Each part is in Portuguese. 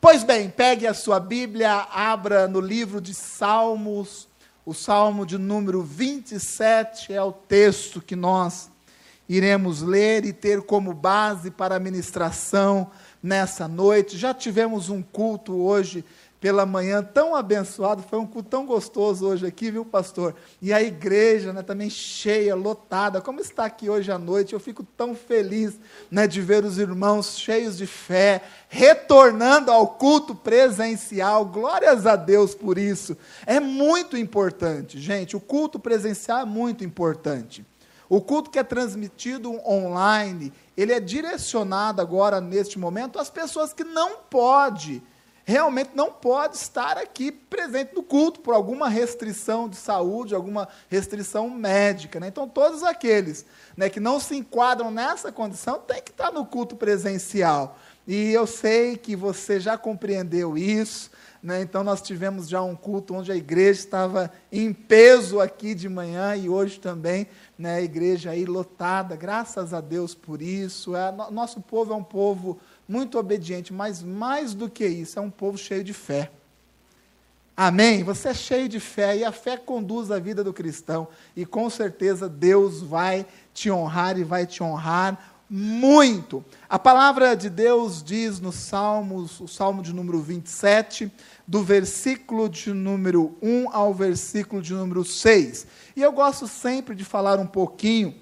Pois bem, pegue a sua Bíblia, abra no livro de Salmos, o Salmo de número 27 é o texto que nós iremos ler e ter como base para a ministração nessa noite. Já tivemos um culto hoje pela manhã, tão abençoado, foi um culto tão gostoso hoje aqui, viu, pastor? E a igreja né, também cheia, lotada, como está aqui hoje à noite, eu fico tão feliz né, de ver os irmãos cheios de fé, retornando ao culto presencial, glórias a Deus por isso. É muito importante, gente, o culto presencial é muito importante. O culto que é transmitido online, ele é direcionado agora, neste momento, às pessoas que não podem realmente não pode estar aqui presente no culto por alguma restrição de saúde, alguma restrição médica. Né? Então, todos aqueles né, que não se enquadram nessa condição têm que estar no culto presencial. E eu sei que você já compreendeu isso. Né? Então, nós tivemos já um culto onde a igreja estava em peso aqui de manhã e hoje também né, a igreja aí lotada. Graças a Deus por isso. É, nosso povo é um povo muito obediente, mas mais do que isso, é um povo cheio de fé. Amém? Você é cheio de fé e a fé conduz a vida do cristão. E com certeza Deus vai te honrar e vai te honrar muito. A palavra de Deus diz nos Salmos, o Salmo de número 27, do versículo de número 1 ao versículo de número 6. E eu gosto sempre de falar um pouquinho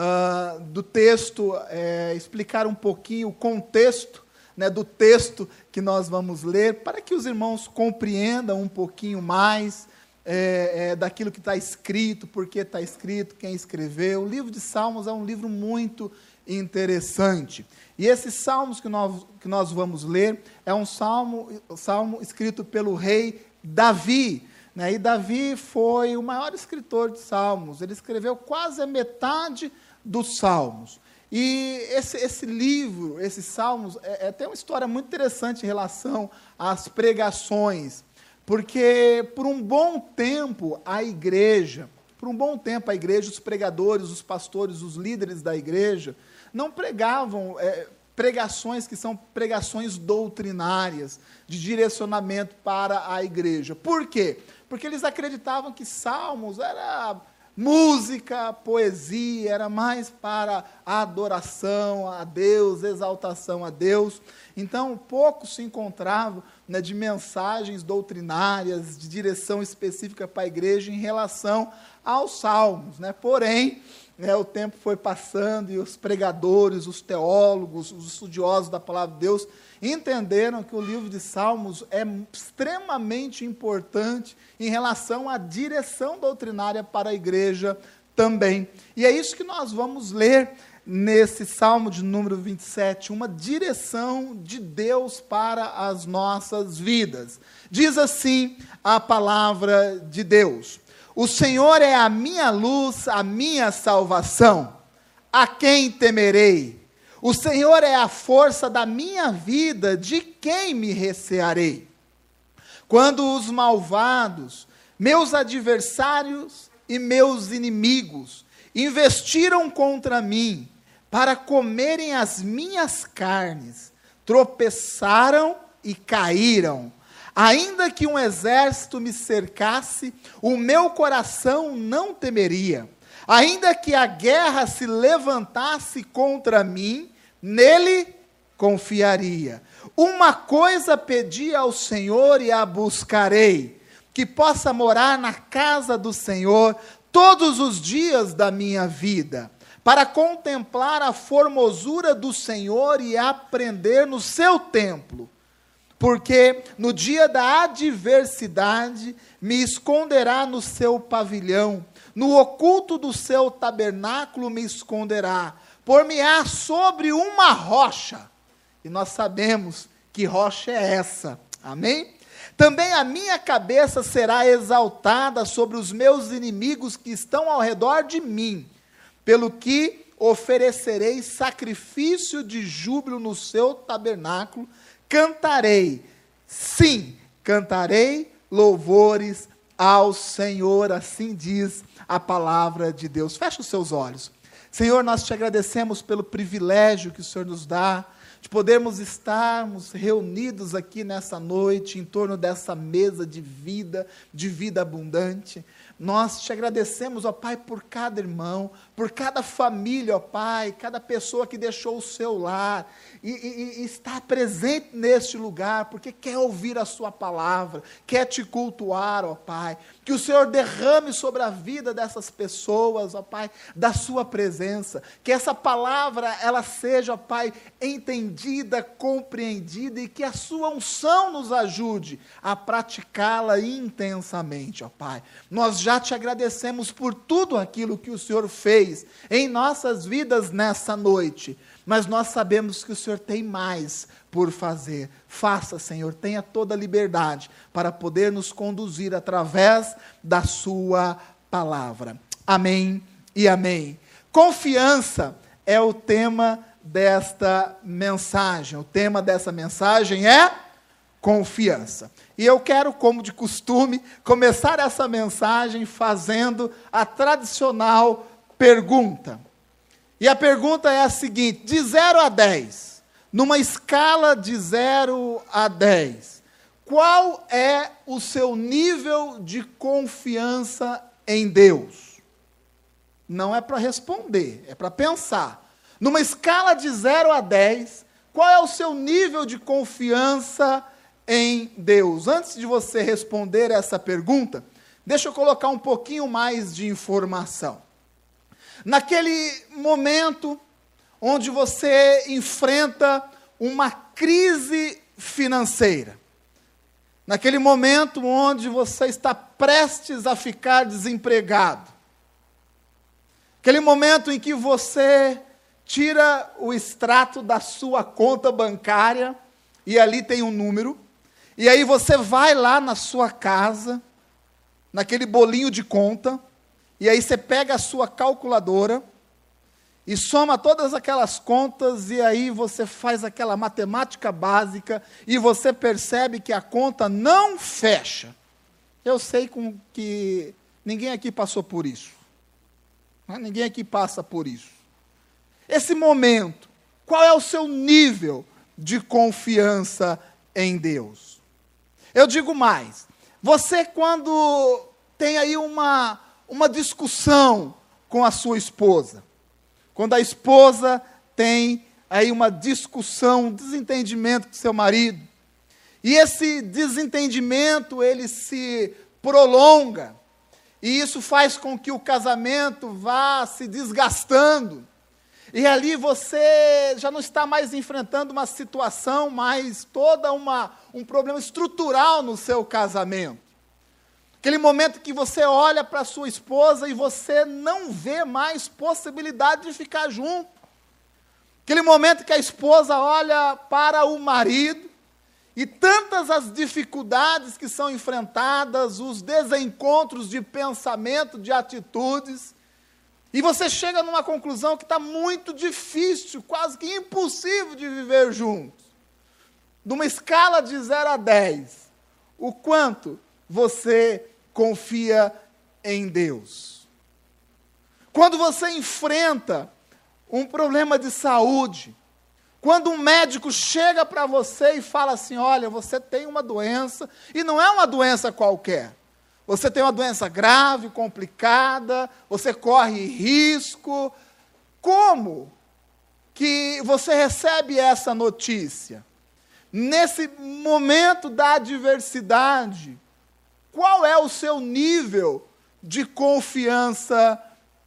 uh, do texto, é, explicar um pouquinho o contexto né, do texto que nós vamos ler, para que os irmãos compreendam um pouquinho mais é, é, daquilo que está escrito, por que está escrito, quem escreveu. O livro de Salmos é um livro muito interessante. E esses salmos que nós, que nós vamos ler é um salmo, salmo escrito pelo rei Davi. Né? E Davi foi o maior escritor de salmos. Ele escreveu quase a metade dos Salmos. E esse, esse livro, esses Salmos, é, é, tem uma história muito interessante em relação às pregações, porque por um bom tempo a igreja, por um bom tempo a igreja, os pregadores, os pastores, os líderes da igreja, não pregavam é, pregações que são pregações doutrinárias, de direcionamento para a igreja. Por quê? Porque eles acreditavam que Salmos era música, poesia, era mais para adoração a Deus, exaltação a Deus. Então, pouco se encontrava né, de mensagens doutrinárias, de direção específica para a igreja em relação aos salmos. Né? Porém, né, o tempo foi passando e os pregadores, os teólogos, os estudiosos da palavra de Deus entenderam que o livro de Salmos é extremamente importante em relação à direção doutrinária para a igreja também. E é isso que nós vamos ler nesse Salmo de número 27, uma direção de Deus para as nossas vidas. Diz assim a palavra de Deus: O Senhor é a minha luz, a minha salvação. A quem temerei? O Senhor é a força da minha vida, de quem me recearei? Quando os malvados, meus adversários e meus inimigos, investiram contra mim para comerem as minhas carnes, tropeçaram e caíram. Ainda que um exército me cercasse, o meu coração não temeria. Ainda que a guerra se levantasse contra mim, nele confiaria. Uma coisa pedi ao Senhor e a buscarei, que possa morar na casa do Senhor todos os dias da minha vida, para contemplar a formosura do Senhor e aprender no seu templo. Porque no dia da adversidade me esconderá no seu pavilhão, no oculto do seu tabernáculo me esconderá por-me-á sobre uma rocha. E nós sabemos que rocha é essa. Amém? Também a minha cabeça será exaltada sobre os meus inimigos que estão ao redor de mim, pelo que oferecerei sacrifício de júbilo no seu tabernáculo, cantarei, sim, cantarei louvores ao Senhor, assim diz a palavra de Deus. Feche os seus olhos. Senhor, nós te agradecemos pelo privilégio que o Senhor nos dá de podermos estarmos reunidos aqui nessa noite, em torno dessa mesa de vida, de vida abundante. Nós te agradecemos, ó Pai, por cada irmão, por cada família, ó Pai, cada pessoa que deixou o seu lar e, e, e, está presente neste lugar, porque quer ouvir a Sua palavra, quer te cultuar, ó Pai. Que o Senhor derrame sobre a vida dessas pessoas, ó Pai, da Sua presença. Que essa palavra, ela seja, ó Pai, entendida, compreendida e que a Sua unção nos ajude a praticá-la intensamente, ó Pai. Nós já te agradecemos por tudo aquilo que o Senhor fez em nossas vidas nessa noite mas nós sabemos que o Senhor tem mais por fazer. Faça, Senhor, tenha toda a liberdade para poder nos conduzir através da Sua palavra. Amém e amém. Confiança é o tema desta mensagem. O tema dessa mensagem é confiança. E eu quero, como de costume, começar essa mensagem fazendo a tradicional pergunta. E a pergunta é a seguinte: de 0 a 10, numa escala de 0 a 10, qual é o seu nível de confiança em Deus? Não é para responder, é para pensar. Numa escala de 0 a 10, qual é o seu nível de confiança em Deus? Antes de você responder essa pergunta, deixa eu colocar um pouquinho mais de informação. Naquele momento onde você enfrenta uma crise financeira, naquele momento onde você está prestes a ficar desempregado, aquele momento em que você tira o extrato da sua conta bancária e ali tem um número, e aí você vai lá na sua casa, naquele bolinho de conta, e aí você pega a sua calculadora e soma todas aquelas contas, e aí você faz aquela matemática básica e você percebe que a conta não fecha. Eu sei com que ninguém aqui passou por isso. Né? Ninguém aqui passa por isso. Esse momento, qual é o seu nível de confiança em Deus? Eu digo mais, você quando tem aí uma uma discussão com a sua esposa. Quando a esposa tem aí uma discussão, um desentendimento com seu marido, e esse desentendimento ele se prolonga, e isso faz com que o casamento vá se desgastando. E ali você já não está mais enfrentando uma situação, mas toda uma um problema estrutural no seu casamento. Aquele momento que você olha para sua esposa e você não vê mais possibilidade de ficar junto. Aquele momento que a esposa olha para o marido e tantas as dificuldades que são enfrentadas, os desencontros de pensamento, de atitudes, e você chega numa conclusão que está muito difícil, quase que impossível de viver juntos. Numa escala de 0 a 10, o quanto você confia em Deus. Quando você enfrenta um problema de saúde, quando um médico chega para você e fala assim: olha, você tem uma doença, e não é uma doença qualquer. Você tem uma doença grave, complicada, você corre risco. Como que você recebe essa notícia? Nesse momento da adversidade, qual é o seu nível de confiança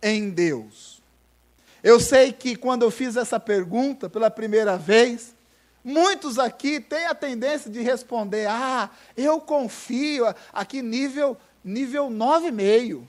em Deus? Eu sei que quando eu fiz essa pergunta pela primeira vez, muitos aqui têm a tendência de responder: "Ah, eu confio aqui nível nível 9,5.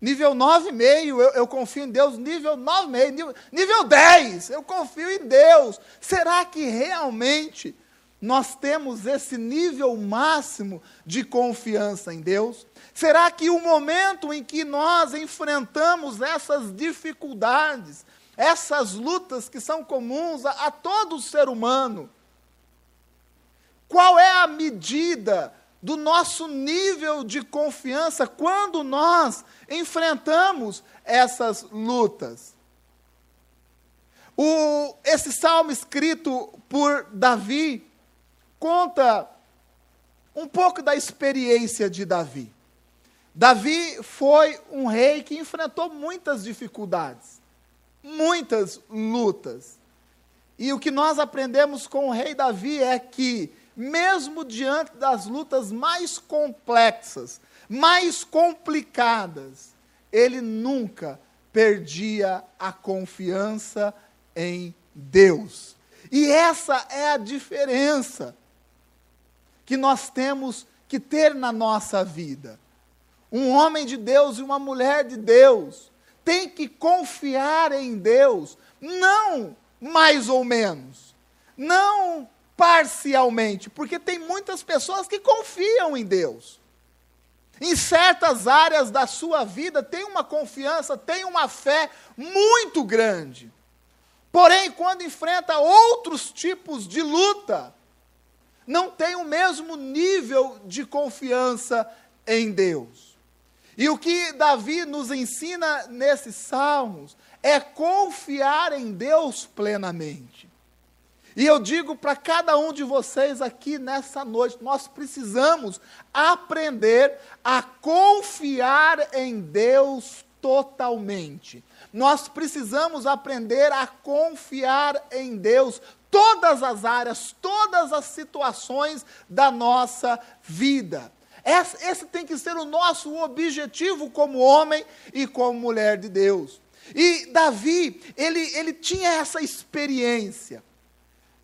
Nível 9,5, eu, eu confio em Deus, nível 9,5, nível, nível 10, eu confio em Deus. Será que realmente nós temos esse nível máximo de confiança em Deus? Será que o momento em que nós enfrentamos essas dificuldades, essas lutas que são comuns a, a todo ser humano, qual é a medida do nosso nível de confiança quando nós enfrentamos essas lutas? O, esse salmo escrito por Davi conta um pouco da experiência de Davi. Davi foi um rei que enfrentou muitas dificuldades, muitas lutas. E o que nós aprendemos com o rei Davi é que, mesmo diante das lutas mais complexas, mais complicadas, ele nunca perdia a confiança em Deus. E essa é a diferença que nós temos que ter na nossa vida. Um homem de Deus e uma mulher de Deus tem que confiar em Deus, não mais ou menos, não parcialmente, porque tem muitas pessoas que confiam em Deus. Em certas áreas da sua vida tem uma confiança, tem uma fé muito grande. Porém, quando enfrenta outros tipos de luta, não tem o mesmo nível de confiança em Deus. E o que Davi nos ensina nesses salmos é confiar em Deus plenamente. E eu digo para cada um de vocês aqui nessa noite, nós precisamos aprender a confiar em Deus totalmente. Nós precisamos aprender a confiar em Deus todas as áreas, todas as situações da nossa vida. Esse, tem que ser o nosso objetivo como homem e como mulher de Deus. E Davi, ele, ele tinha essa experiência.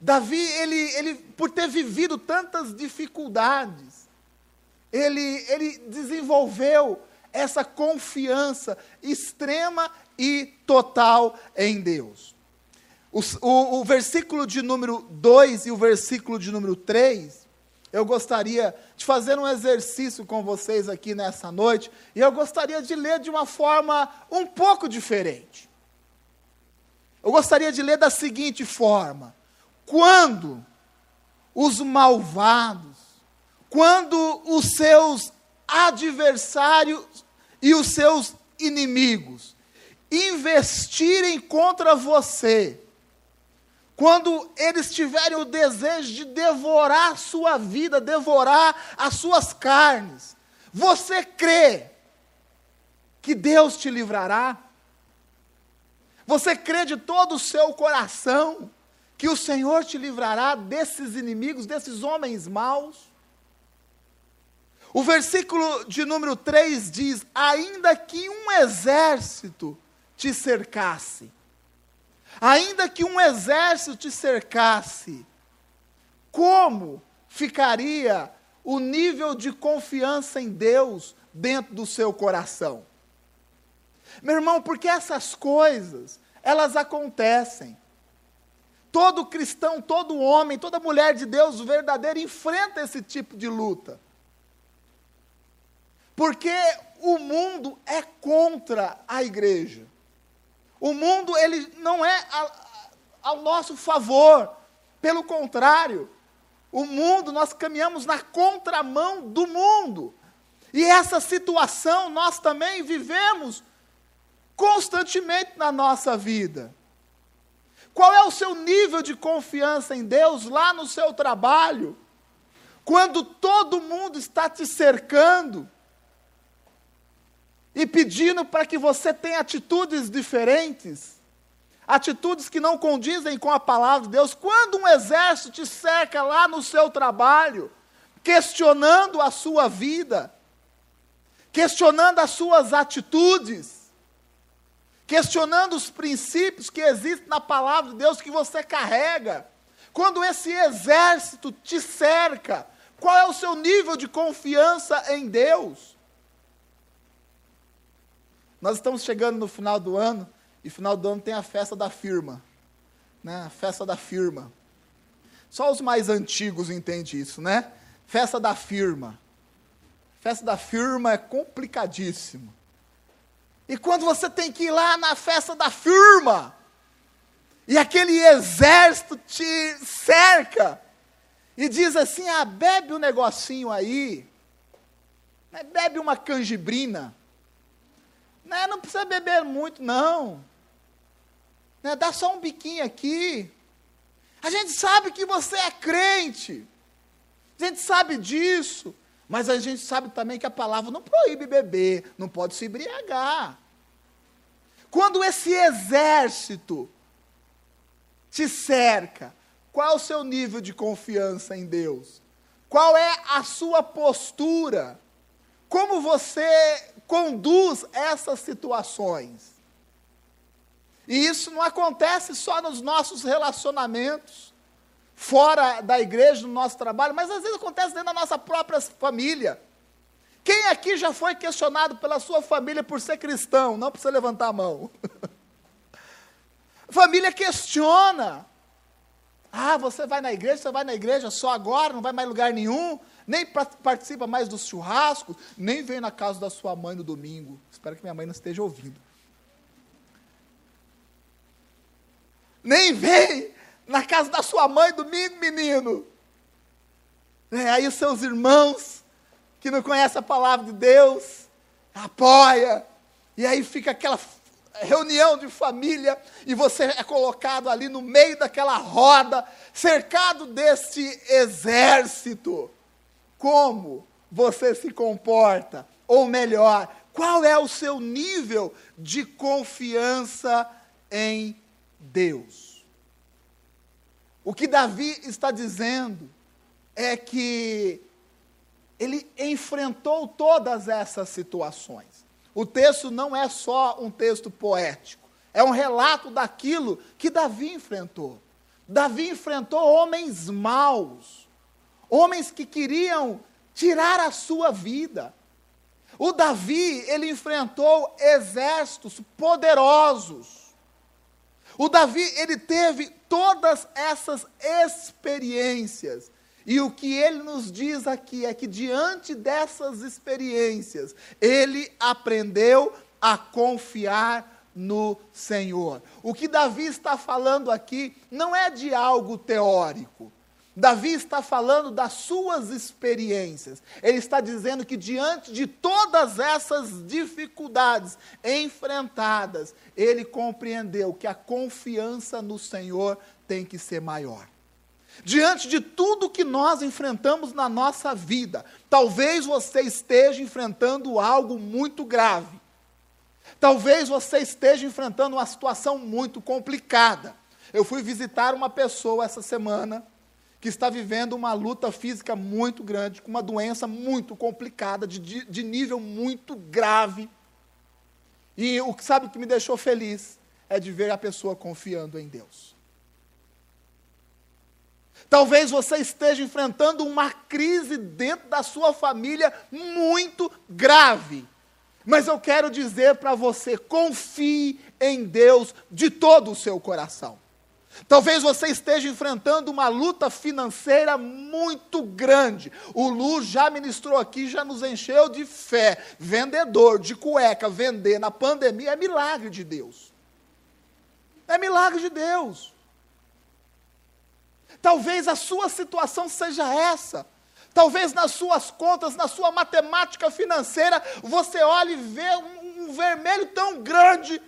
Davi, ele, ele, por ter vivido tantas dificuldades, ele, ele desenvolveu essa confiança extrema e total em Deus. O, o, o versículo de número 2 e o versículo de número 3, eu gostaria de fazer um exercício com vocês aqui nessa noite, e eu gostaria de ler de uma forma um pouco diferente. Eu gostaria de ler da seguinte forma: quando os malvados, quando os seus adversários e os seus inimigos investirem contra você, quando eles tiverem o desejo de devorar sua vida, devorar as suas carnes, você crê que Deus te livrará? Você crê de todo o seu coração que o Senhor te livrará desses inimigos, desses homens maus? O versículo de número 3 diz: Ainda que um exército te cercasse, Ainda que um exército te cercasse, como ficaria o nível de confiança em Deus dentro do seu coração? Meu irmão, porque essas coisas, elas acontecem. Todo cristão, todo homem, toda mulher de Deus verdadeiro enfrenta esse tipo de luta. Porque o mundo é contra a igreja. O mundo ele não é a, ao nosso favor. Pelo contrário, o mundo, nós caminhamos na contramão do mundo. E essa situação nós também vivemos constantemente na nossa vida. Qual é o seu nível de confiança em Deus lá no seu trabalho? Quando todo mundo está te cercando, e pedindo para que você tenha atitudes diferentes, atitudes que não condizem com a palavra de Deus. Quando um exército te cerca lá no seu trabalho, questionando a sua vida, questionando as suas atitudes, questionando os princípios que existem na palavra de Deus que você carrega. Quando esse exército te cerca, qual é o seu nível de confiança em Deus? Nós estamos chegando no final do ano, e final do ano tem a festa da firma. Né? A festa da firma. Só os mais antigos entendem isso, né? Festa da firma. Festa da firma é complicadíssimo. E quando você tem que ir lá na festa da firma, e aquele exército te cerca, e diz assim: ah, bebe um negocinho aí, né? bebe uma canjibrina. Né? Não precisa beber muito, não. Né? Dá só um biquinho aqui. A gente sabe que você é crente. A gente sabe disso. Mas a gente sabe também que a palavra não proíbe beber, não pode se embriagar. Quando esse exército te cerca, qual é o seu nível de confiança em Deus? Qual é a sua postura? Como você conduz essas situações? E isso não acontece só nos nossos relacionamentos, fora da igreja, no nosso trabalho, mas às vezes acontece dentro da nossa própria família. Quem aqui já foi questionado pela sua família por ser cristão? Não precisa levantar a mão. família questiona. Ah, você vai na igreja, você vai na igreja só agora, não vai mais lugar nenhum, nem participa mais dos churrascos, nem vem na casa da sua mãe no domingo. Espero que minha mãe não esteja ouvindo. Nem vem na casa da sua mãe domingo, menino. É, aí os seus irmãos, que não conhecem a palavra de Deus, apoia. E aí fica aquela reunião de família e você é colocado ali no meio daquela roda, cercado deste exército. Como você se comporta? Ou melhor, qual é o seu nível de confiança em Deus. O que Davi está dizendo é que ele enfrentou todas essas situações. O texto não é só um texto poético, é um relato daquilo que Davi enfrentou. Davi enfrentou homens maus, homens que queriam tirar a sua vida. O Davi, ele enfrentou exércitos poderosos o Davi, ele teve todas essas experiências. E o que ele nos diz aqui é que diante dessas experiências, ele aprendeu a confiar no Senhor. O que Davi está falando aqui não é de algo teórico. Davi está falando das suas experiências. Ele está dizendo que diante de todas essas dificuldades enfrentadas, ele compreendeu que a confiança no Senhor tem que ser maior. Diante de tudo que nós enfrentamos na nossa vida, talvez você esteja enfrentando algo muito grave. Talvez você esteja enfrentando uma situação muito complicada. Eu fui visitar uma pessoa essa semana que está vivendo uma luta física muito grande, com uma doença muito complicada, de, de nível muito grave. E o que sabe que me deixou feliz é de ver a pessoa confiando em Deus. Talvez você esteja enfrentando uma crise dentro da sua família muito grave. Mas eu quero dizer para você: confie em Deus de todo o seu coração. Talvez você esteja enfrentando uma luta financeira muito grande. O Lu já ministrou aqui, já nos encheu de fé. Vendedor de cueca, vender na pandemia é milagre de Deus. É milagre de Deus. Talvez a sua situação seja essa. Talvez nas suas contas, na sua matemática financeira, você olhe e vê um, um vermelho tão grande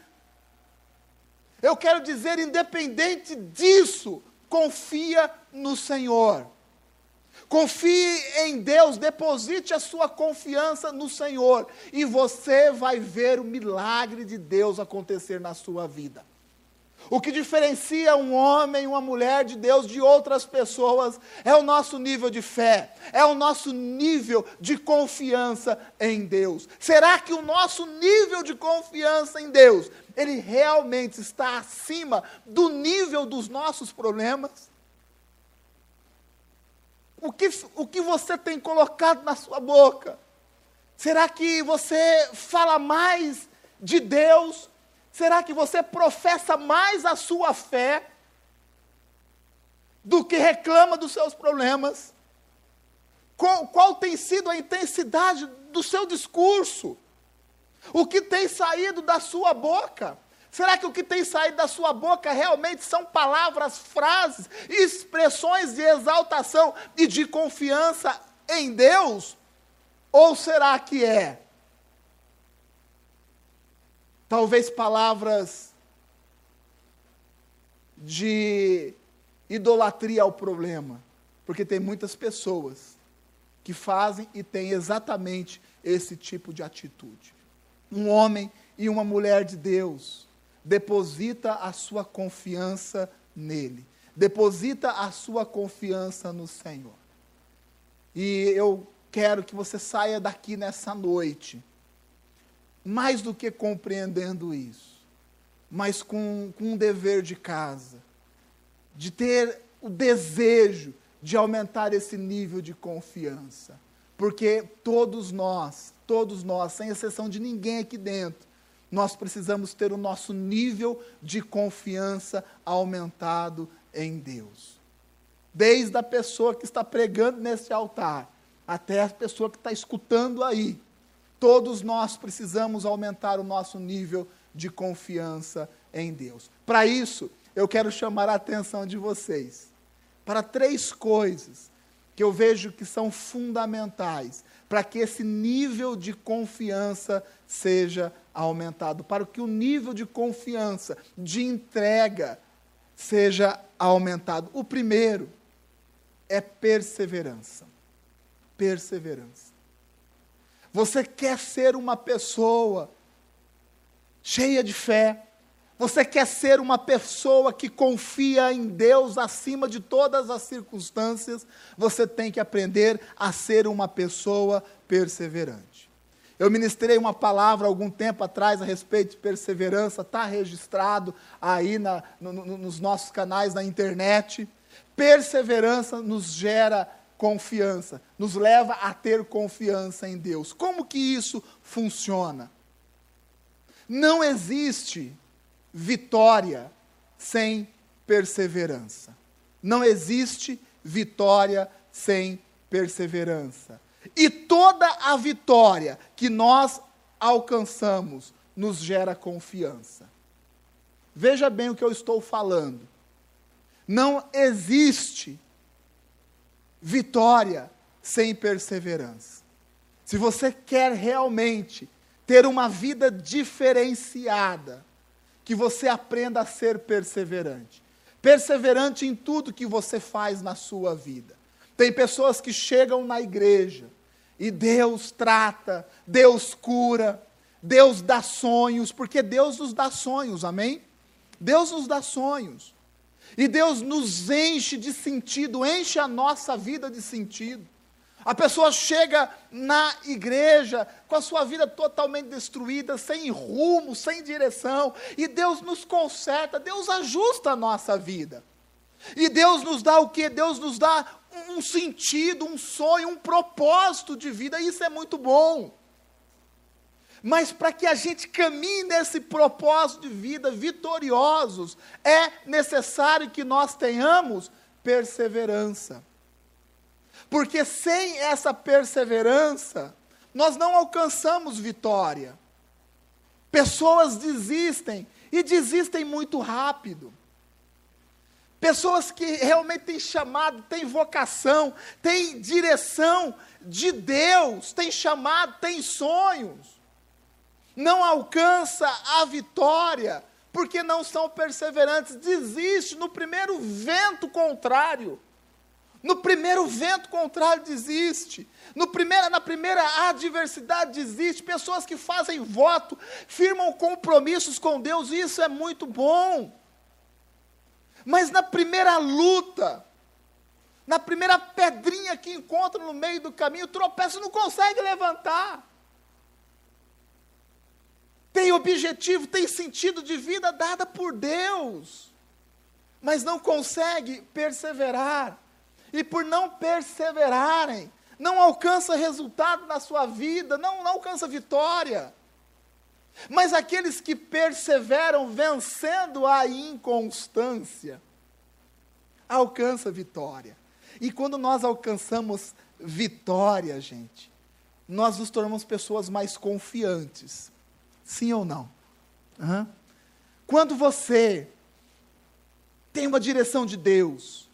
eu quero dizer, independente disso, confia no Senhor. Confie em Deus, deposite a sua confiança no Senhor, e você vai ver o milagre de Deus acontecer na sua vida. O que diferencia um homem, uma mulher de Deus de outras pessoas é o nosso nível de fé, é o nosso nível de confiança em Deus. Será que o nosso nível de confiança em Deus, ele realmente está acima do nível dos nossos problemas? O que, o que você tem colocado na sua boca? Será que você fala mais de Deus Será que você professa mais a sua fé do que reclama dos seus problemas? Qual, qual, tem sido a intensidade do seu discurso? O que tem saído da sua boca? Será que o que tem saído da sua boca realmente são palavras, frases, expressões de exaltação e de confiança em Deus? Ou será que é talvez palavras de idolatria ao problema, porque tem muitas pessoas que fazem e têm exatamente esse tipo de atitude. Um homem e uma mulher de Deus deposita a sua confiança nele, deposita a sua confiança no Senhor. E eu quero que você saia daqui nessa noite, mais do que compreendendo isso, mas com, com um dever de casa, de ter o desejo de aumentar esse nível de confiança. Porque todos nós, todos nós, sem exceção de ninguém aqui dentro, nós precisamos ter o nosso nível de confiança aumentado em Deus. Desde a pessoa que está pregando nesse altar, até a pessoa que está escutando aí, todos nós precisamos aumentar o nosso nível de confiança em Deus. Para isso, eu quero chamar a atenção de vocês para três coisas que eu vejo que são fundamentais para que esse nível de confiança seja aumentado, para que o nível de confiança, de entrega, seja aumentado. O primeiro é perseverança. Perseverança. Você quer ser uma pessoa cheia de fé, você quer ser uma pessoa que confia em Deus acima de todas as circunstâncias, você tem que aprender a ser uma pessoa perseverante. Eu ministrei uma palavra algum tempo atrás a respeito de perseverança, está registrado aí na, no, no, nos nossos canais na internet. Perseverança nos gera confiança, nos leva a ter confiança em Deus. Como que isso funciona? Não existe vitória sem perseverança. Não existe vitória sem perseverança. E toda a vitória que nós alcançamos nos gera confiança. Veja bem o que eu estou falando. Não existe vitória sem perseverança. Se você quer realmente ter uma vida diferenciada, que você aprenda a ser perseverante. Perseverante em tudo que você faz na sua vida. Tem pessoas que chegam na igreja e Deus trata, Deus cura, Deus dá sonhos, porque Deus nos dá sonhos, amém? Deus nos dá sonhos. E Deus nos enche de sentido, enche a nossa vida de sentido. A pessoa chega na igreja com a sua vida totalmente destruída, sem rumo, sem direção, e Deus nos conserta, Deus ajusta a nossa vida. E Deus nos dá o que? Deus nos dá um sentido, um sonho, um propósito de vida, e isso é muito bom. Mas para que a gente caminhe nesse propósito de vida vitoriosos, é necessário que nós tenhamos perseverança. Porque sem essa perseverança, nós não alcançamos vitória. Pessoas desistem e desistem muito rápido. Pessoas que realmente têm chamado, têm vocação, têm direção de Deus, têm chamado, têm sonhos. Não alcança a vitória porque não são perseverantes, desiste no primeiro vento contrário. No primeiro vento contrário desiste. No primeira, na primeira adversidade desiste. Pessoas que fazem voto, firmam compromissos com Deus, isso é muito bom. Mas na primeira luta, na primeira pedrinha que encontra no meio do caminho, tropeça e não consegue levantar. Tem objetivo, tem sentido de vida dada por Deus, mas não consegue perseverar e por não perseverarem, não alcança resultado na sua vida, não, não alcança vitória. Mas aqueles que perseveram vencendo a inconstância, alcança vitória. E quando nós alcançamos vitória, gente, nós nos tornamos pessoas mais confiantes. Sim ou não? Uhum. Quando você tem uma direção de Deus,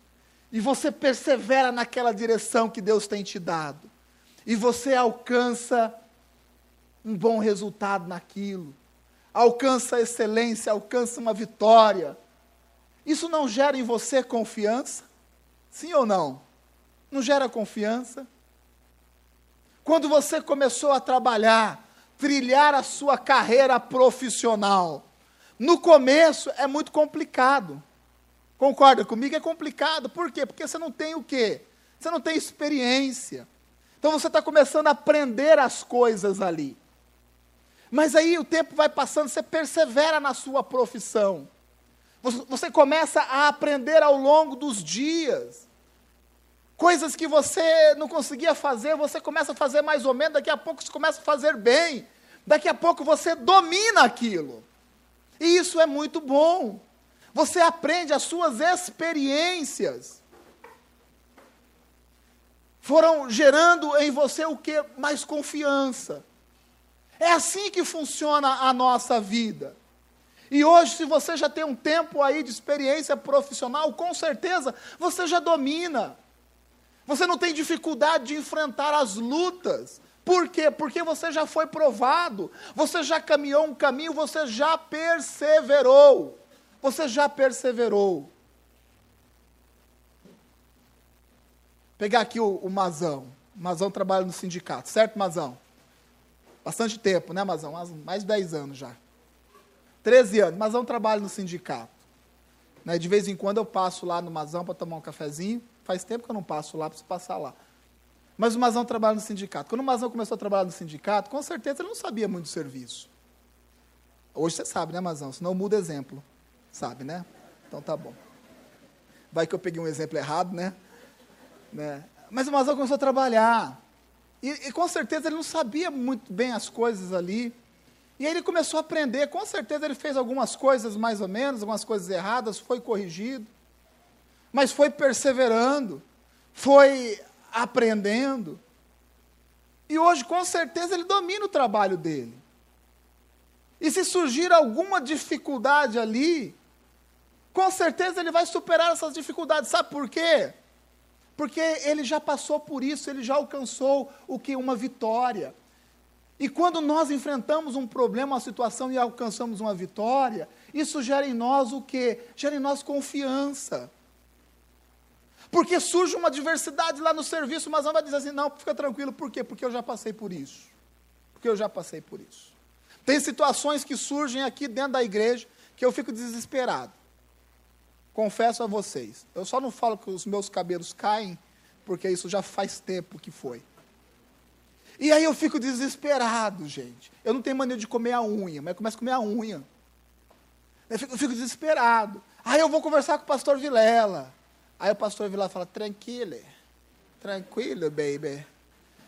e você persevera naquela direção que Deus tem te dado, e você alcança um bom resultado naquilo, alcança a excelência, alcança uma vitória. Isso não gera em você confiança? Sim ou não? Não gera confiança? Quando você começou a trabalhar, trilhar a sua carreira profissional, no começo é muito complicado. Concorda comigo? É complicado. Por quê? Porque você não tem o quê? Você não tem experiência. Então você está começando a aprender as coisas ali. Mas aí o tempo vai passando, você persevera na sua profissão. Você começa a aprender ao longo dos dias. Coisas que você não conseguia fazer, você começa a fazer mais ou menos, daqui a pouco você começa a fazer bem. Daqui a pouco você domina aquilo. E isso é muito bom. Você aprende as suas experiências. Foram gerando em você o que? Mais confiança. É assim que funciona a nossa vida. E hoje, se você já tem um tempo aí de experiência profissional, com certeza você já domina. Você não tem dificuldade de enfrentar as lutas. Por quê? Porque você já foi provado, você já caminhou um caminho, você já perseverou. Você já perseverou. Pegar aqui o, o Mazão. O Mazão trabalha no sindicato, certo, Mazão? Bastante tempo, né, Mazão? Mais de 10 anos já. 13 anos. Mazão trabalha no sindicato. Né, de vez em quando eu passo lá no Mazão para tomar um cafezinho. Faz tempo que eu não passo lá, preciso passar lá. Mas o Mazão trabalha no sindicato. Quando o Mazão começou a trabalhar no sindicato, com certeza ele não sabia muito do serviço. Hoje você sabe, né, Mazão? Senão muda exemplo. Sabe, né? Então tá bom. Vai que eu peguei um exemplo errado, né? né? Mas o Mazão começou a trabalhar. E, e, com certeza ele não sabia muito bem as coisas ali. E aí ele começou a aprender. Com certeza ele fez algumas coisas mais ou menos, algumas coisas erradas, foi corrigido. Mas foi perseverando, foi aprendendo. E hoje, com certeza, ele domina o trabalho dele. E se surgir alguma dificuldade ali, com certeza ele vai superar essas dificuldades. Sabe por quê? Porque ele já passou por isso, ele já alcançou o que? Uma vitória. E quando nós enfrentamos um problema, uma situação e alcançamos uma vitória, isso gera em nós o quê? Gera em nós confiança. Porque surge uma diversidade lá no serviço, mas não vai dizer assim, não, fica tranquilo, por quê? Porque eu já passei por isso. Porque eu já passei por isso. Tem situações que surgem aqui dentro da igreja que eu fico desesperado. Confesso a vocês. Eu só não falo que os meus cabelos caem, porque isso já faz tempo que foi. E aí eu fico desesperado, gente. Eu não tenho maneira de comer a unha, mas eu começo a comer a unha. Eu fico, eu fico desesperado. Aí eu vou conversar com o pastor Vilela. Aí o pastor Vilela fala: tranquilo, tranquilo, baby.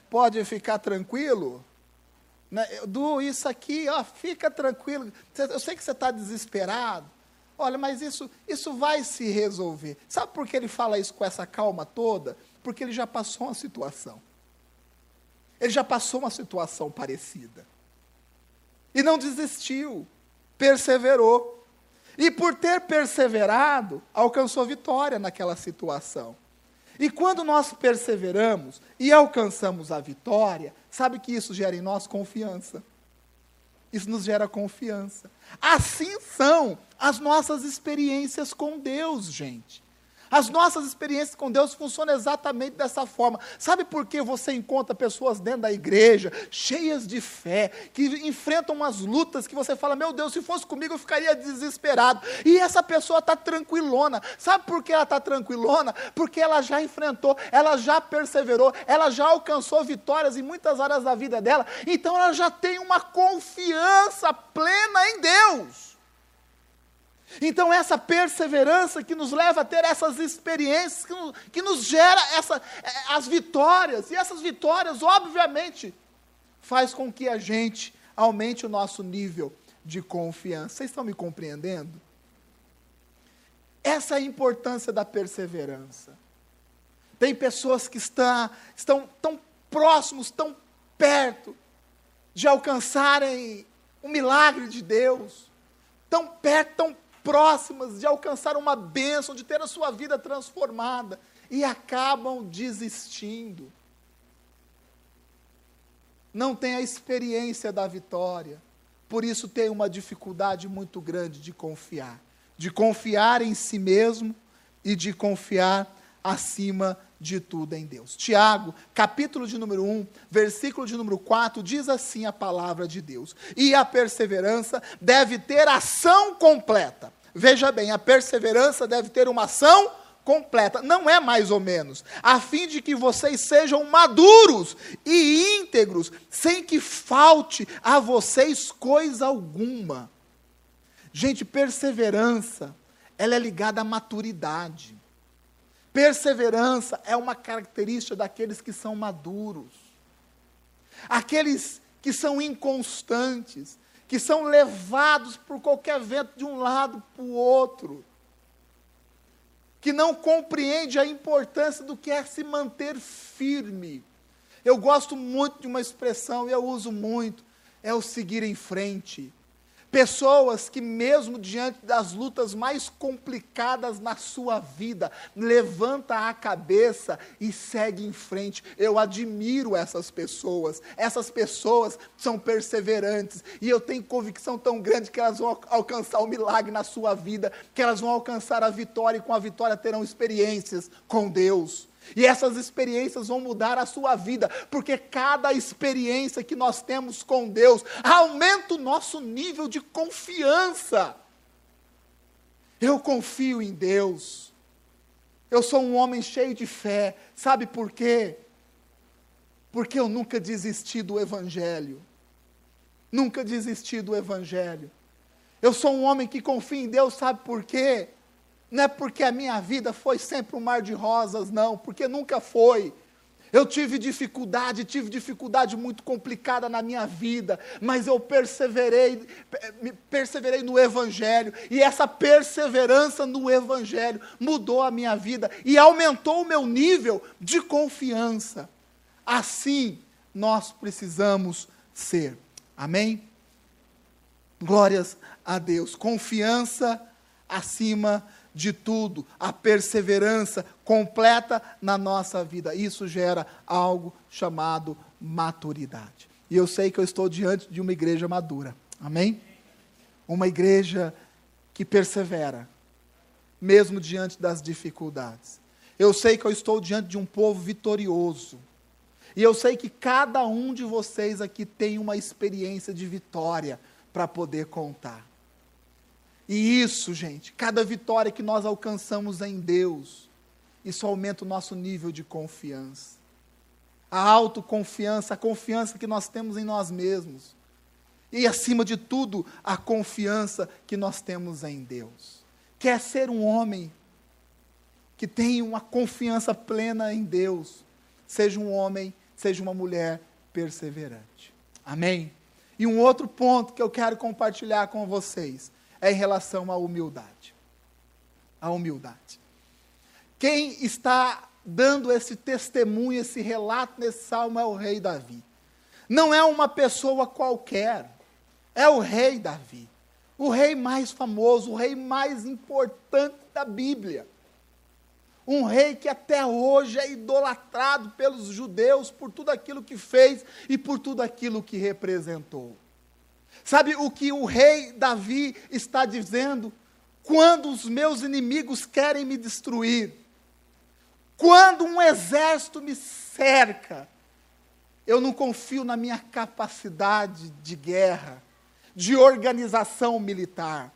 Pode ficar tranquilo. Né? Du, isso aqui, ó, fica tranquilo. Eu sei que você está desesperado. Olha, mas isso, isso vai se resolver. Sabe por que ele fala isso com essa calma toda? Porque ele já passou uma situação. Ele já passou uma situação parecida. E não desistiu, perseverou. E por ter perseverado, alcançou vitória naquela situação. E quando nós perseveramos e alcançamos a vitória, sabe que isso gera em nós confiança. Isso nos gera confiança. Assim são as nossas experiências com Deus, gente. As nossas experiências com Deus funcionam exatamente dessa forma. Sabe por que você encontra pessoas dentro da igreja, cheias de fé, que enfrentam umas lutas que você fala: Meu Deus, se fosse comigo eu ficaria desesperado. E essa pessoa está tranquilona. Sabe por que ela está tranquilona? Porque ela já enfrentou, ela já perseverou, ela já alcançou vitórias em muitas áreas da vida dela. Então ela já tem uma confiança plena em Deus. Então, essa perseverança que nos leva a ter essas experiências, que nos, que nos gera essa, é, as vitórias, e essas vitórias, obviamente, faz com que a gente aumente o nosso nível de confiança. Vocês estão me compreendendo? Essa é a importância da perseverança. Tem pessoas que estão, estão tão próximos, tão perto de alcançarem o milagre de Deus, tão perto, tão próximas de alcançar uma bênção, de ter a sua vida transformada, e acabam desistindo. Não tem a experiência da vitória, por isso tem uma dificuldade muito grande de confiar, de confiar em si mesmo e de confiar acima de tudo em Deus. Tiago, capítulo de número 1, versículo de número 4, diz assim a palavra de Deus: E a perseverança deve ter ação completa. Veja bem, a perseverança deve ter uma ação completa, não é mais ou menos, a fim de que vocês sejam maduros e íntegros, sem que falte a vocês coisa alguma. Gente, perseverança, ela é ligada à maturidade. Perseverança é uma característica daqueles que são maduros. Aqueles que são inconstantes, que são levados por qualquer vento de um lado para o outro, que não compreende a importância do que é se manter firme. Eu gosto muito de uma expressão e eu uso muito, é o seguir em frente. Pessoas que, mesmo diante das lutas mais complicadas na sua vida, levanta a cabeça e segue em frente. Eu admiro essas pessoas. Essas pessoas são perseverantes. E eu tenho convicção tão grande que elas vão alcançar o milagre na sua vida, que elas vão alcançar a vitória e com a vitória terão experiências com Deus. E essas experiências vão mudar a sua vida, porque cada experiência que nós temos com Deus aumenta o nosso nível de confiança. Eu confio em Deus. Eu sou um homem cheio de fé. Sabe por quê? Porque eu nunca desisti do Evangelho. Nunca desisti do Evangelho. Eu sou um homem que confia em Deus, sabe por quê? Não é porque a minha vida foi sempre um mar de rosas, não, porque nunca foi. Eu tive dificuldade, tive dificuldade muito complicada na minha vida, mas eu perseverei, perseverei no Evangelho, e essa perseverança no Evangelho mudou a minha vida e aumentou o meu nível de confiança. Assim nós precisamos ser. Amém? Glórias a Deus. Confiança acima de de tudo, a perseverança completa na nossa vida. Isso gera algo chamado maturidade. E eu sei que eu estou diante de uma igreja madura. Amém? Uma igreja que persevera, mesmo diante das dificuldades. Eu sei que eu estou diante de um povo vitorioso. E eu sei que cada um de vocês aqui tem uma experiência de vitória para poder contar. E isso, gente, cada vitória que nós alcançamos em Deus, isso aumenta o nosso nível de confiança. A autoconfiança, a confiança que nós temos em nós mesmos. E, acima de tudo, a confiança que nós temos em Deus. Quer ser um homem que tenha uma confiança plena em Deus, seja um homem, seja uma mulher perseverante. Amém? E um outro ponto que eu quero compartilhar com vocês é em relação à humildade. A humildade. Quem está dando esse testemunho, esse relato nesse salmo é o rei Davi. Não é uma pessoa qualquer, é o rei Davi. O rei mais famoso, o rei mais importante da Bíblia. Um rei que até hoje é idolatrado pelos judeus por tudo aquilo que fez e por tudo aquilo que representou. Sabe o que o rei Davi está dizendo? Quando os meus inimigos querem me destruir, quando um exército me cerca, eu não confio na minha capacidade de guerra, de organização militar.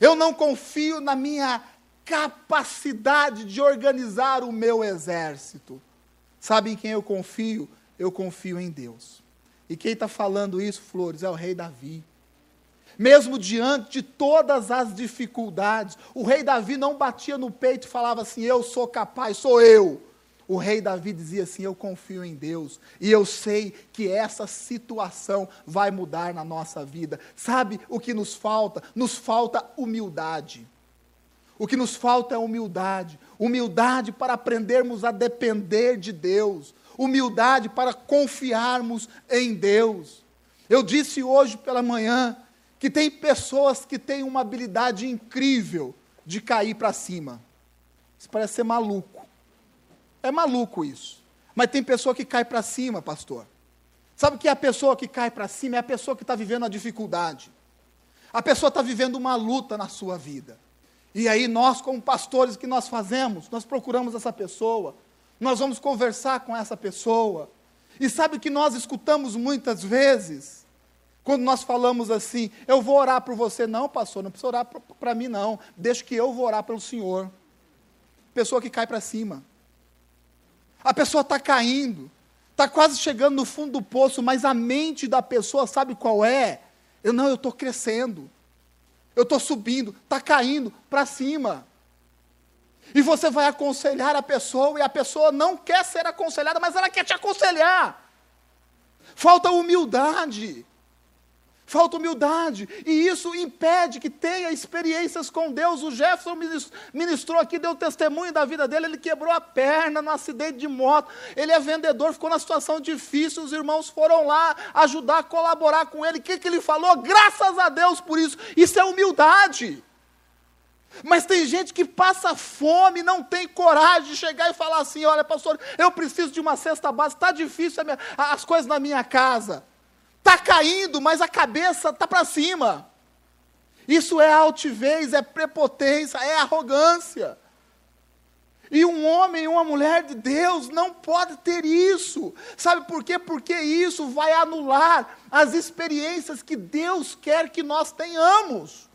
Eu não confio na minha capacidade de organizar o meu exército. Sabe em quem eu confio? Eu confio em Deus. E quem está falando isso, Flores, é o rei Davi. Mesmo diante de todas as dificuldades, o rei Davi não batia no peito e falava assim: Eu sou capaz, sou eu. O rei Davi dizia assim: Eu confio em Deus e eu sei que essa situação vai mudar na nossa vida. Sabe o que nos falta? Nos falta humildade. O que nos falta é humildade humildade para aprendermos a depender de Deus, humildade para confiarmos em Deus. Eu disse hoje pela manhã que tem pessoas que têm uma habilidade incrível de cair para cima. Isso parece ser maluco. É maluco isso. Mas tem pessoa que cai para cima, pastor. Sabe o que é a pessoa que cai para cima? É a pessoa que está vivendo a dificuldade. A pessoa está vivendo uma luta na sua vida. E aí nós, como pastores, o que nós fazemos? Nós procuramos essa pessoa, nós vamos conversar com essa pessoa. E sabe o que nós escutamos muitas vezes? Quando nós falamos assim, eu vou orar por você, não, pastor, não precisa orar para mim, não. Deixa que eu vou orar pelo Senhor. Pessoa que cai para cima. A pessoa está caindo, está quase chegando no fundo do poço, mas a mente da pessoa sabe qual é? Eu não, eu estou crescendo. Eu estou subindo, está caindo para cima. E você vai aconselhar a pessoa, e a pessoa não quer ser aconselhada, mas ela quer te aconselhar. Falta humildade. Falta humildade. E isso impede que tenha experiências com Deus. O Jefferson ministrou aqui, deu testemunho da vida dele. Ele quebrou a perna no acidente de moto. Ele é vendedor, ficou na situação difícil. Os irmãos foram lá ajudar, colaborar com ele. O que, que ele falou? Graças a Deus por isso. Isso é humildade. Mas tem gente que passa fome, não tem coragem de chegar e falar assim: olha, pastor, eu preciso de uma cesta básica, está difícil as coisas na minha casa. Está caindo, mas a cabeça está para cima. Isso é altivez, é prepotência, é arrogância. E um homem e uma mulher de Deus não pode ter isso. Sabe por quê? Porque isso vai anular as experiências que Deus quer que nós tenhamos.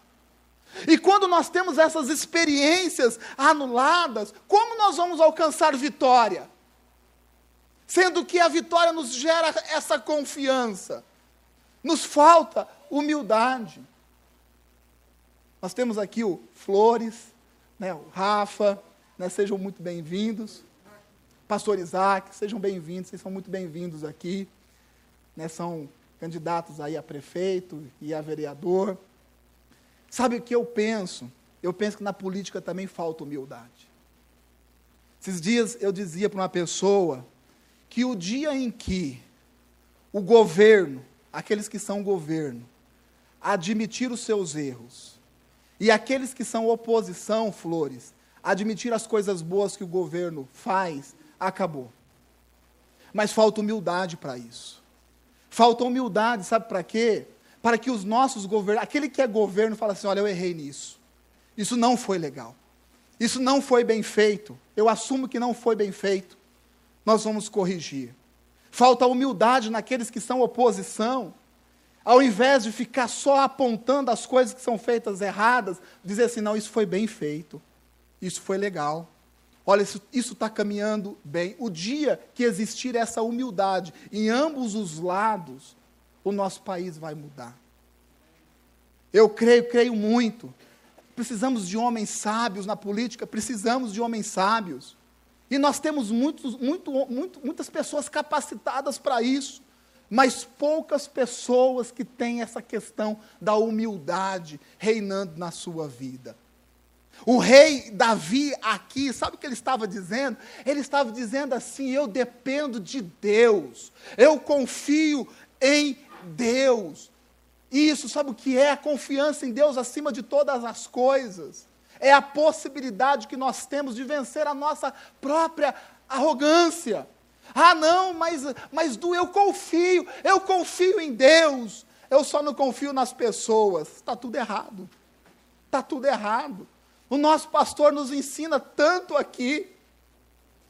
E quando nós temos essas experiências anuladas, como nós vamos alcançar vitória? Sendo que a vitória nos gera essa confiança. Nos falta humildade. Nós temos aqui o Flores, né, o Rafa, né, sejam muito bem-vindos. Pastor Isaac, sejam bem-vindos, vocês são muito bem-vindos aqui. Né, são candidatos aí a prefeito e a vereador. Sabe o que eu penso? Eu penso que na política também falta humildade. Esses dias eu dizia para uma pessoa que o dia em que o governo aqueles que são governo, admitir os seus erros, e aqueles que são oposição, flores, admitir as coisas boas que o governo faz, acabou. Mas falta humildade para isso. Falta humildade, sabe para quê? Para que os nossos governos, aquele que é governo, fala assim: olha, eu errei nisso. Isso não foi legal. Isso não foi bem feito. Eu assumo que não foi bem feito. Nós vamos corrigir falta humildade naqueles que são oposição. Ao invés de ficar só apontando as coisas que são feitas erradas, dizer assim: não, isso foi bem feito, isso foi legal. Olha, isso está caminhando bem. O dia que existir essa humildade em ambos os lados, o nosso país vai mudar. Eu creio, creio muito. Precisamos de homens sábios na política, precisamos de homens sábios. E nós temos muitos, muito, muito, muitas pessoas capacitadas para isso, mas poucas pessoas que têm essa questão da humildade reinando na sua vida. O rei Davi aqui, sabe o que ele estava dizendo? Ele estava dizendo assim: Eu dependo de Deus, eu confio em Deus. Isso, sabe o que é? A confiança em Deus acima de todas as coisas é a possibilidade que nós temos de vencer a nossa própria arrogância. Ah, não, mas, mas do eu confio, eu confio em Deus, eu só não confio nas pessoas. Está tudo errado. Está tudo errado. O nosso pastor nos ensina tanto aqui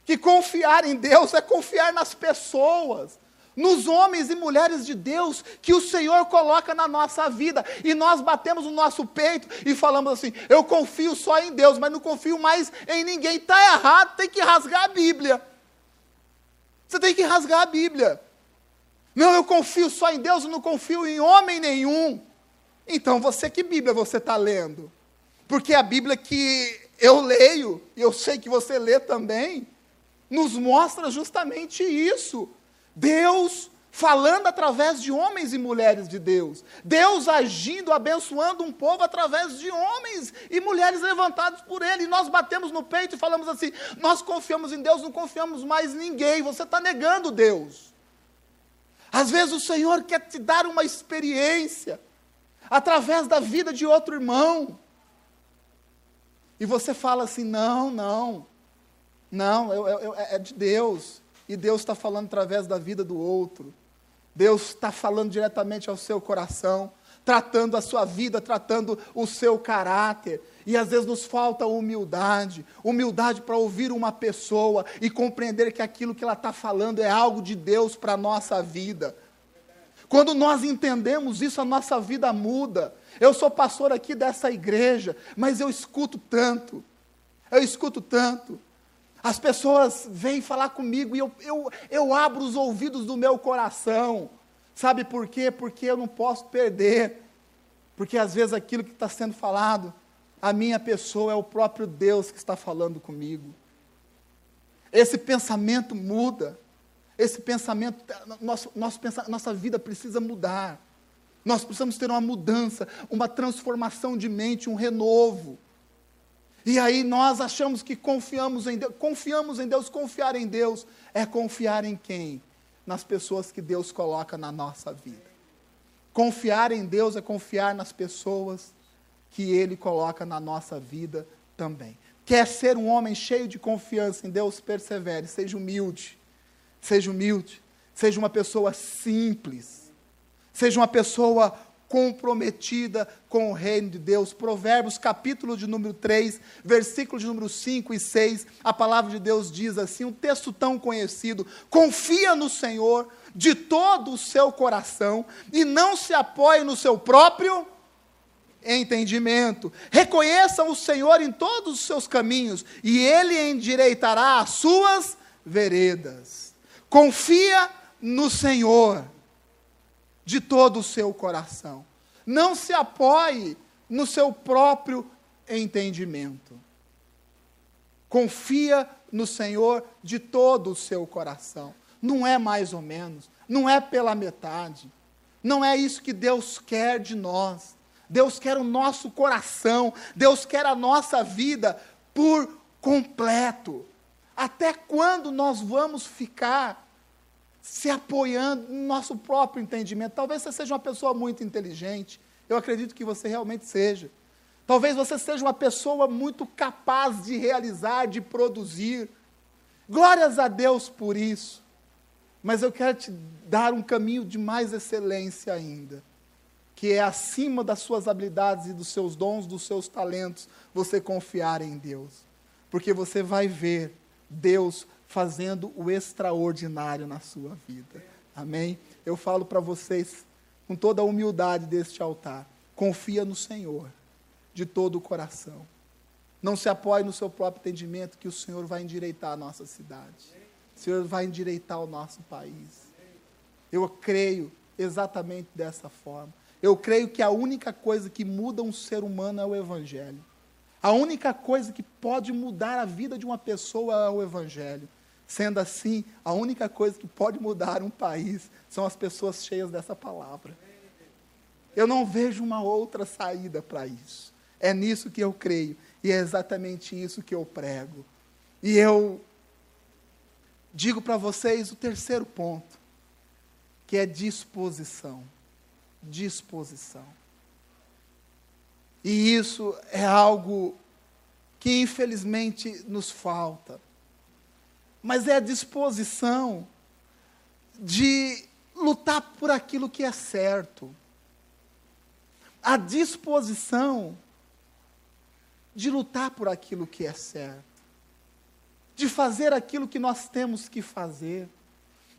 que confiar em Deus é confiar nas pessoas nos homens e mulheres de Deus que o Senhor coloca na nossa vida. E nós batemos no nosso peito e falamos assim: eu confio só em Deus, mas não confio mais em ninguém. Está errado, tem que rasgar a Bíblia. Você tem que rasgar a Bíblia. Não, eu confio só em Deus, eu não confio em homem nenhum. Então, você que Bíblia você está lendo? Porque a Bíblia que eu leio, e eu sei que você lê também, nos mostra justamente isso. Deus falando através de homens e mulheres de Deus. Deus agindo, abençoando um povo através de homens e mulheres levantados por Ele. E nós batemos no peito e falamos assim: nós confiamos em Deus, não confiamos mais em ninguém. Você está negando Deus. Às vezes o Senhor quer te dar uma experiência através da vida de outro irmão. E você fala assim: não, não, não, eu, eu, é de Deus e Deus está falando através da vida do outro. Deus está falando diretamente ao seu coração, tratando a sua vida, tratando o seu caráter. E às vezes nos falta humildade humildade para ouvir uma pessoa e compreender que aquilo que ela está falando é algo de Deus para a nossa vida. Quando nós entendemos isso, a nossa vida muda. Eu sou pastor aqui dessa igreja, mas eu escuto tanto, eu escuto tanto. As pessoas vêm falar comigo e eu, eu, eu abro os ouvidos do meu coração. Sabe por quê? Porque eu não posso perder. Porque às vezes aquilo que está sendo falado, a minha pessoa é o próprio Deus que está falando comigo. Esse pensamento muda. Esse pensamento, nosso, nosso, nossa vida precisa mudar. Nós precisamos ter uma mudança, uma transformação de mente, um renovo. E aí nós achamos que confiamos em Deus. Confiamos em Deus, confiar em Deus é confiar em quem? nas pessoas que Deus coloca na nossa vida. Confiar em Deus é confiar nas pessoas que Ele coloca na nossa vida também. Quer ser um homem cheio de confiança em Deus? Persevere, seja humilde. Seja humilde. Seja uma pessoa simples. Seja uma pessoa comprometida com o reino de Deus. Provérbios, capítulo de número 3, versículo de número 5 e 6, a palavra de Deus diz assim, um texto tão conhecido: confia no Senhor de todo o seu coração e não se apoie no seu próprio entendimento. Reconheçam o Senhor em todos os seus caminhos e ele endireitará as suas veredas. Confia no Senhor de todo o seu coração. Não se apoie no seu próprio entendimento. Confia no Senhor de todo o seu coração. Não é mais ou menos, não é pela metade. Não é isso que Deus quer de nós. Deus quer o nosso coração, Deus quer a nossa vida por completo. Até quando nós vamos ficar se apoiando no nosso próprio entendimento. Talvez você seja uma pessoa muito inteligente, eu acredito que você realmente seja. Talvez você seja uma pessoa muito capaz de realizar, de produzir. Glórias a Deus por isso. Mas eu quero te dar um caminho de mais excelência ainda, que é acima das suas habilidades e dos seus dons, dos seus talentos, você confiar em Deus. Porque você vai ver Deus fazendo o extraordinário na sua vida. Amém? Eu falo para vocês com toda a humildade deste altar: confia no Senhor de todo o coração. Não se apoie no seu próprio entendimento, que o Senhor vai endireitar a nossa cidade. O Senhor vai endireitar o nosso país. Eu creio exatamente dessa forma. Eu creio que a única coisa que muda um ser humano é o Evangelho. A única coisa que pode mudar a vida de uma pessoa é o Evangelho. Sendo assim, a única coisa que pode mudar um país são as pessoas cheias dessa palavra. Eu não vejo uma outra saída para isso. É nisso que eu creio e é exatamente isso que eu prego. E eu digo para vocês o terceiro ponto, que é disposição. Disposição. E isso é algo que infelizmente nos falta mas é a disposição de lutar por aquilo que é certo. A disposição de lutar por aquilo que é certo. De fazer aquilo que nós temos que fazer.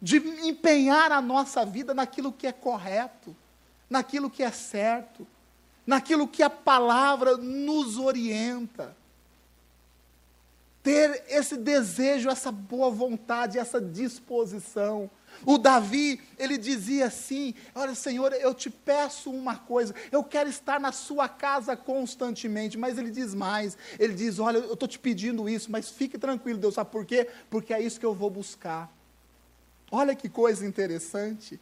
De empenhar a nossa vida naquilo que é correto, naquilo que é certo, naquilo que a palavra nos orienta ter esse desejo, essa boa vontade, essa disposição. O Davi, ele dizia assim: Olha, Senhor, eu te peço uma coisa, eu quero estar na sua casa constantemente. Mas ele diz mais: Ele diz: Olha, eu estou te pedindo isso, mas fique tranquilo, Deus, sabe por quê? Porque é isso que eu vou buscar. Olha que coisa interessante.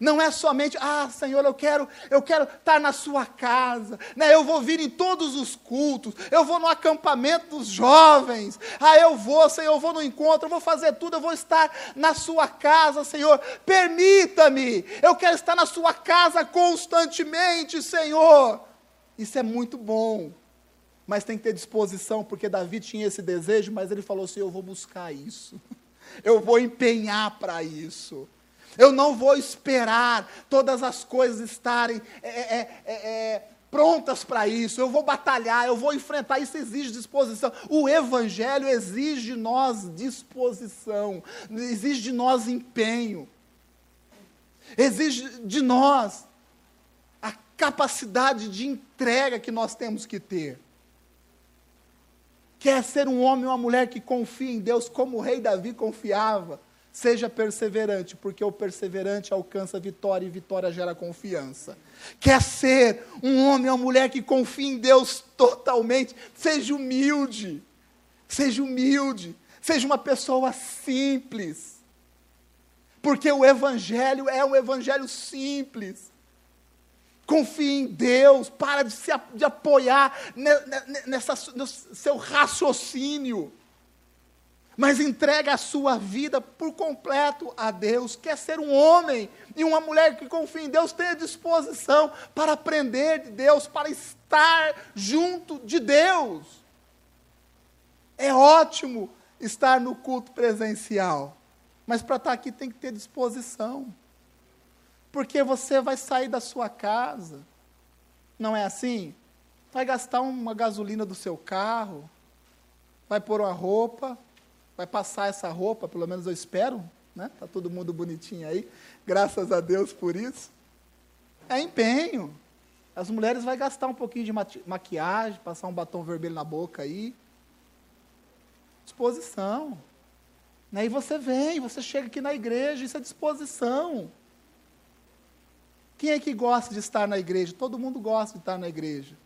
Não é somente, ah, Senhor, eu quero, eu quero estar na sua casa, né? Eu vou vir em todos os cultos, eu vou no acampamento dos jovens. Ah, eu vou, Senhor, eu vou no encontro, eu vou fazer tudo, eu vou estar na sua casa, Senhor. Permita-me. Eu quero estar na sua casa constantemente, Senhor. Isso é muito bom. Mas tem que ter disposição, porque Davi tinha esse desejo, mas ele falou assim: "Eu vou buscar isso. Eu vou empenhar para isso." Eu não vou esperar todas as coisas estarem é, é, é, é prontas para isso. Eu vou batalhar, eu vou enfrentar. Isso exige disposição. O Evangelho exige de nós disposição, exige de nós empenho, exige de nós a capacidade de entrega que nós temos que ter. Quer ser um homem ou uma mulher que confia em Deus como o rei Davi confiava. Seja perseverante, porque o perseverante alcança vitória e vitória gera confiança. Quer ser um homem ou uma mulher que confia em Deus totalmente, seja humilde. Seja humilde. Seja uma pessoa simples. Porque o Evangelho é um Evangelho simples. Confie em Deus, para de se de apoiar nessa, no seu raciocínio. Mas entrega a sua vida por completo a Deus. Quer ser um homem e uma mulher que confia em Deus, tenha disposição para aprender de Deus, para estar junto de Deus. É ótimo estar no culto presencial, mas para estar aqui tem que ter disposição porque você vai sair da sua casa, não é assim? Vai gastar uma gasolina do seu carro, vai pôr uma roupa, vai passar essa roupa, pelo menos eu espero, né? Tá todo mundo bonitinho aí, graças a Deus por isso. É empenho. As mulheres vão gastar um pouquinho de maquiagem, passar um batom vermelho na boca aí. Disposição. Né? E você vem, você chega aqui na igreja, isso é disposição. Quem é que gosta de estar na igreja? Todo mundo gosta de estar na igreja.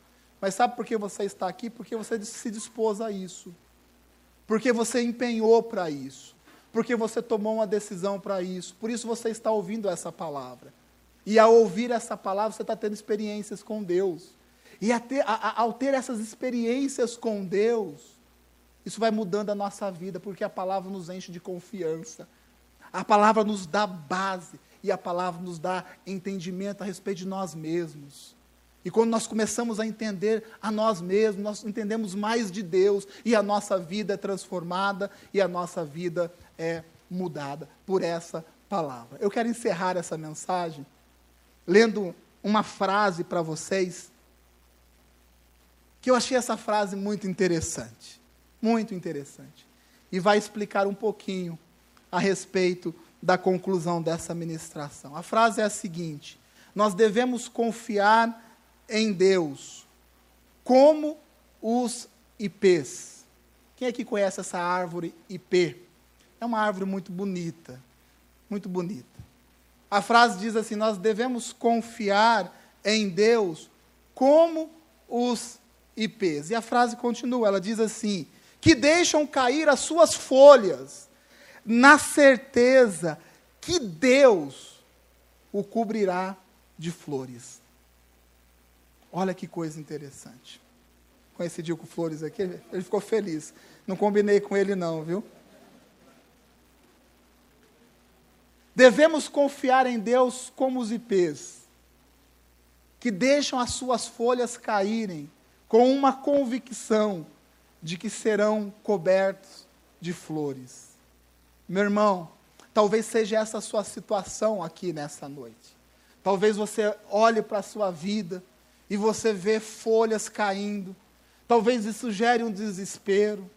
Mas sabe por que você está aqui? Porque você se dispôs a isso. Porque você empenhou para isso. Porque você tomou uma decisão para isso. Por isso você está ouvindo essa palavra. E ao ouvir essa palavra, você está tendo experiências com Deus. E ter, a, a, ao ter essas experiências com Deus, isso vai mudando a nossa vida, porque a palavra nos enche de confiança. A palavra nos dá base e a palavra nos dá entendimento a respeito de nós mesmos. E quando nós começamos a entender a nós mesmos, nós entendemos mais de Deus e a nossa vida é transformada e a nossa vida é mudada por essa palavra. Eu quero encerrar essa mensagem lendo uma frase para vocês que eu achei essa frase muito interessante, muito interessante. E vai explicar um pouquinho a respeito da conclusão dessa ministração. A frase é a seguinte: Nós devemos confiar em Deus como os ipês. Quem aqui conhece essa árvore ipê? É uma árvore muito bonita, muito bonita. A frase diz assim: Nós devemos confiar em Deus como os ipês. E a frase continua, ela diz assim: que deixam cair as suas folhas na certeza que Deus o cobrirá de flores. Olha que coisa interessante. Coincidiu com flores aqui, ele ficou feliz. Não combinei com ele, não, viu? Devemos confiar em Deus como os ipês, que deixam as suas folhas caírem com uma convicção de que serão cobertos de flores. Meu irmão, talvez seja essa a sua situação aqui nessa noite. Talvez você olhe para a sua vida e você vê folhas caindo. Talvez isso gere um desespero.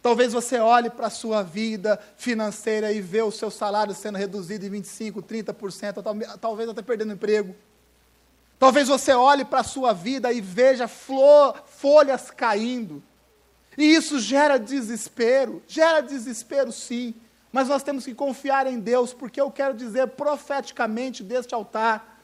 Talvez você olhe para a sua vida financeira e vê o seu salário sendo reduzido em 25%, 30%, talvez até perdendo emprego. Talvez você olhe para a sua vida e veja flor, folhas caindo. E isso gera desespero, gera desespero sim. Mas nós temos que confiar em Deus, porque eu quero dizer profeticamente deste altar.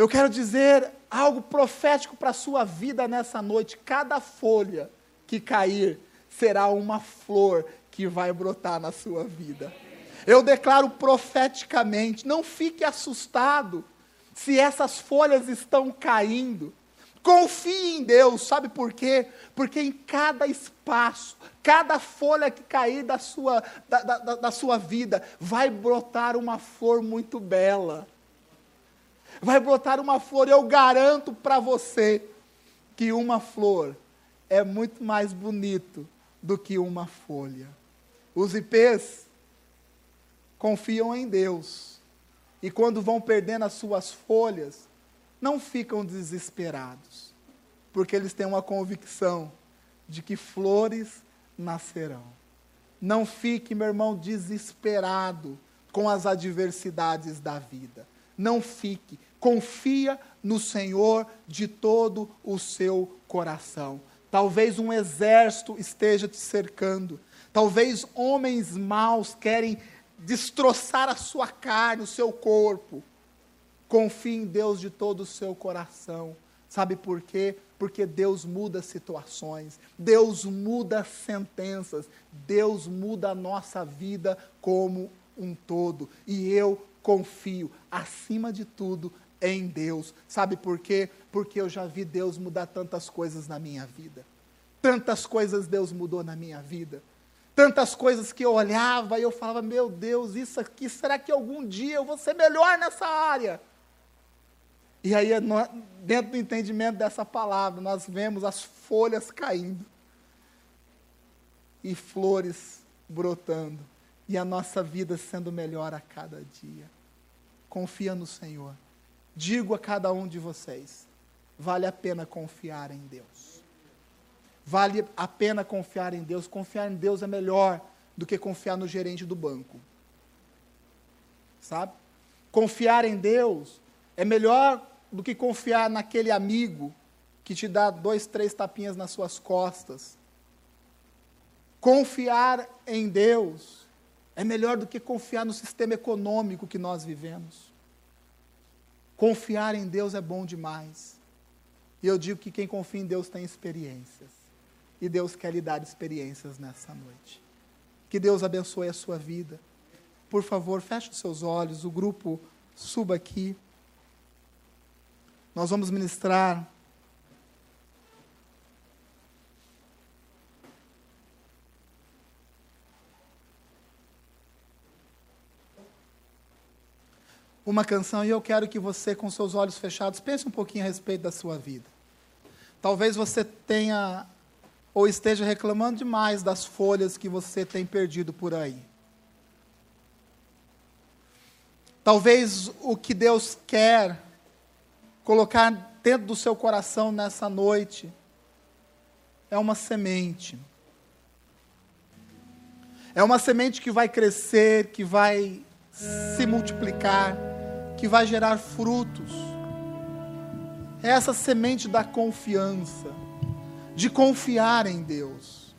Eu quero dizer algo profético para a sua vida nessa noite. Cada folha que cair será uma flor que vai brotar na sua vida. Eu declaro profeticamente, não fique assustado se essas folhas estão caindo. Confie em Deus, sabe por quê? Porque em cada espaço, cada folha que cair da sua, da, da, da sua vida, vai brotar uma flor muito bela. Vai brotar uma flor, eu garanto para você que uma flor é muito mais bonito do que uma folha. Os ipês, confiam em Deus. E quando vão perdendo as suas folhas, não ficam desesperados, porque eles têm uma convicção de que flores nascerão. Não fique, meu irmão, desesperado com as adversidades da vida. Não fique. Confia no Senhor de todo o seu coração. Talvez um exército esteja te cercando. Talvez homens maus querem destroçar a sua carne, o seu corpo. Confie em Deus de todo o seu coração. Sabe por quê? Porque Deus muda situações, Deus muda sentenças, Deus muda a nossa vida como um todo. E eu confio, acima de tudo, em Deus. Sabe por quê? Porque eu já vi Deus mudar tantas coisas na minha vida. Tantas coisas Deus mudou na minha vida. Tantas coisas que eu olhava e eu falava, meu Deus, isso aqui, será que algum dia eu vou ser melhor nessa área? E aí, dentro do entendimento dessa palavra, nós vemos as folhas caindo e flores brotando, e a nossa vida sendo melhor a cada dia. Confia no Senhor. Digo a cada um de vocês: vale a pena confiar em Deus. Vale a pena confiar em Deus. Confiar em Deus é melhor do que confiar no gerente do banco. Sabe? Confiar em Deus é melhor do que confiar naquele amigo que te dá dois, três tapinhas nas suas costas. Confiar em Deus é melhor do que confiar no sistema econômico que nós vivemos. Confiar em Deus é bom demais. E eu digo que quem confia em Deus tem experiências. E Deus quer lhe dar experiências nessa noite. Que Deus abençoe a sua vida. Por favor, feche os seus olhos, o grupo suba aqui. Nós vamos ministrar uma canção e eu quero que você, com seus olhos fechados, pense um pouquinho a respeito da sua vida. Talvez você tenha ou esteja reclamando demais das folhas que você tem perdido por aí. Talvez o que Deus quer colocar dentro do seu coração nessa noite é uma semente. É uma semente que vai crescer, que vai se multiplicar que vai gerar frutos. É essa semente da confiança, de confiar em Deus,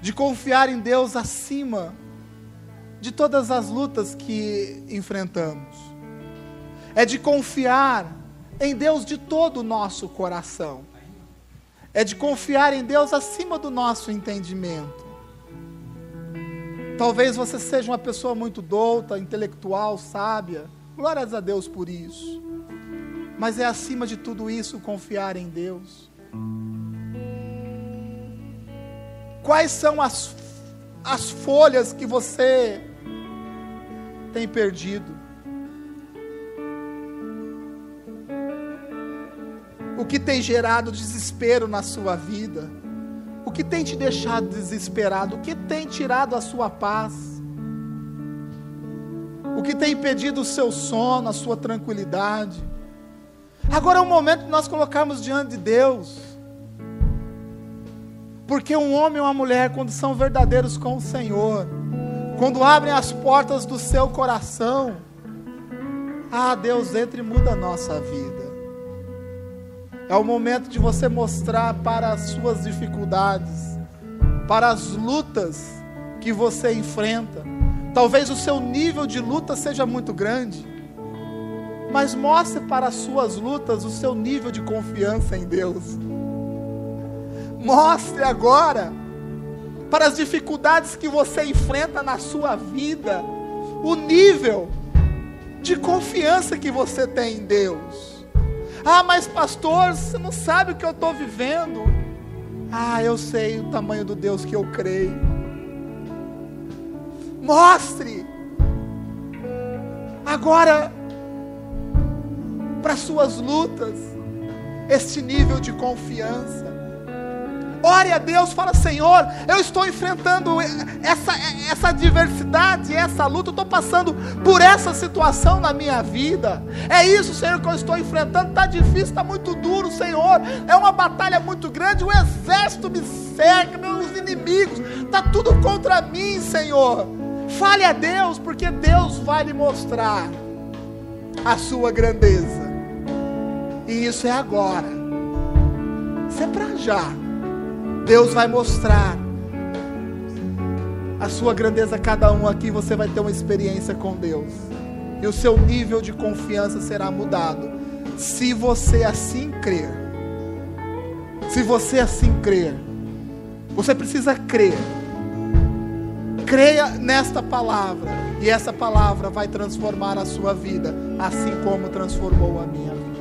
de confiar em Deus acima de todas as lutas que enfrentamos. É de confiar em Deus de todo o nosso coração. É de confiar em Deus acima do nosso entendimento. Talvez você seja uma pessoa muito douta, intelectual, sábia. Glórias a Deus por isso. Mas é acima de tudo isso confiar em Deus. Quais são as, as folhas que você tem perdido? O que tem gerado desespero na sua vida? O que tem te deixado desesperado? O que tem tirado a sua paz? O que tem impedido o seu sono, a sua tranquilidade? Agora é o momento de nós colocarmos diante de Deus. Porque um homem e uma mulher, quando são verdadeiros com o Senhor, quando abrem as portas do seu coração, ah, Deus entra e muda a nossa vida. É o momento de você mostrar para as suas dificuldades, para as lutas que você enfrenta. Talvez o seu nível de luta seja muito grande, mas mostre para as suas lutas o seu nível de confiança em Deus. Mostre agora, para as dificuldades que você enfrenta na sua vida, o nível de confiança que você tem em Deus. Ah, mas pastor, você não sabe o que eu estou vivendo. Ah, eu sei o tamanho do Deus que eu creio. Mostre. Agora, para suas lutas, este nível de confiança. Ore a Deus, fala, Senhor, eu estou enfrentando essa, essa adversidade, essa luta, eu estou passando por essa situação na minha vida. É isso, Senhor, que eu estou enfrentando. Está difícil, está muito duro, Senhor. É uma batalha muito grande, o exército me cerca, meus inimigos, está tudo contra mim, Senhor. Fale a Deus, porque Deus vai lhe mostrar a sua grandeza. E isso é agora. Isso é para já. Deus vai mostrar a sua grandeza a cada um aqui, você vai ter uma experiência com Deus. E o seu nível de confiança será mudado. Se você assim crer. Se você assim crer. Você precisa crer. Creia nesta palavra. E essa palavra vai transformar a sua vida, assim como transformou a minha vida.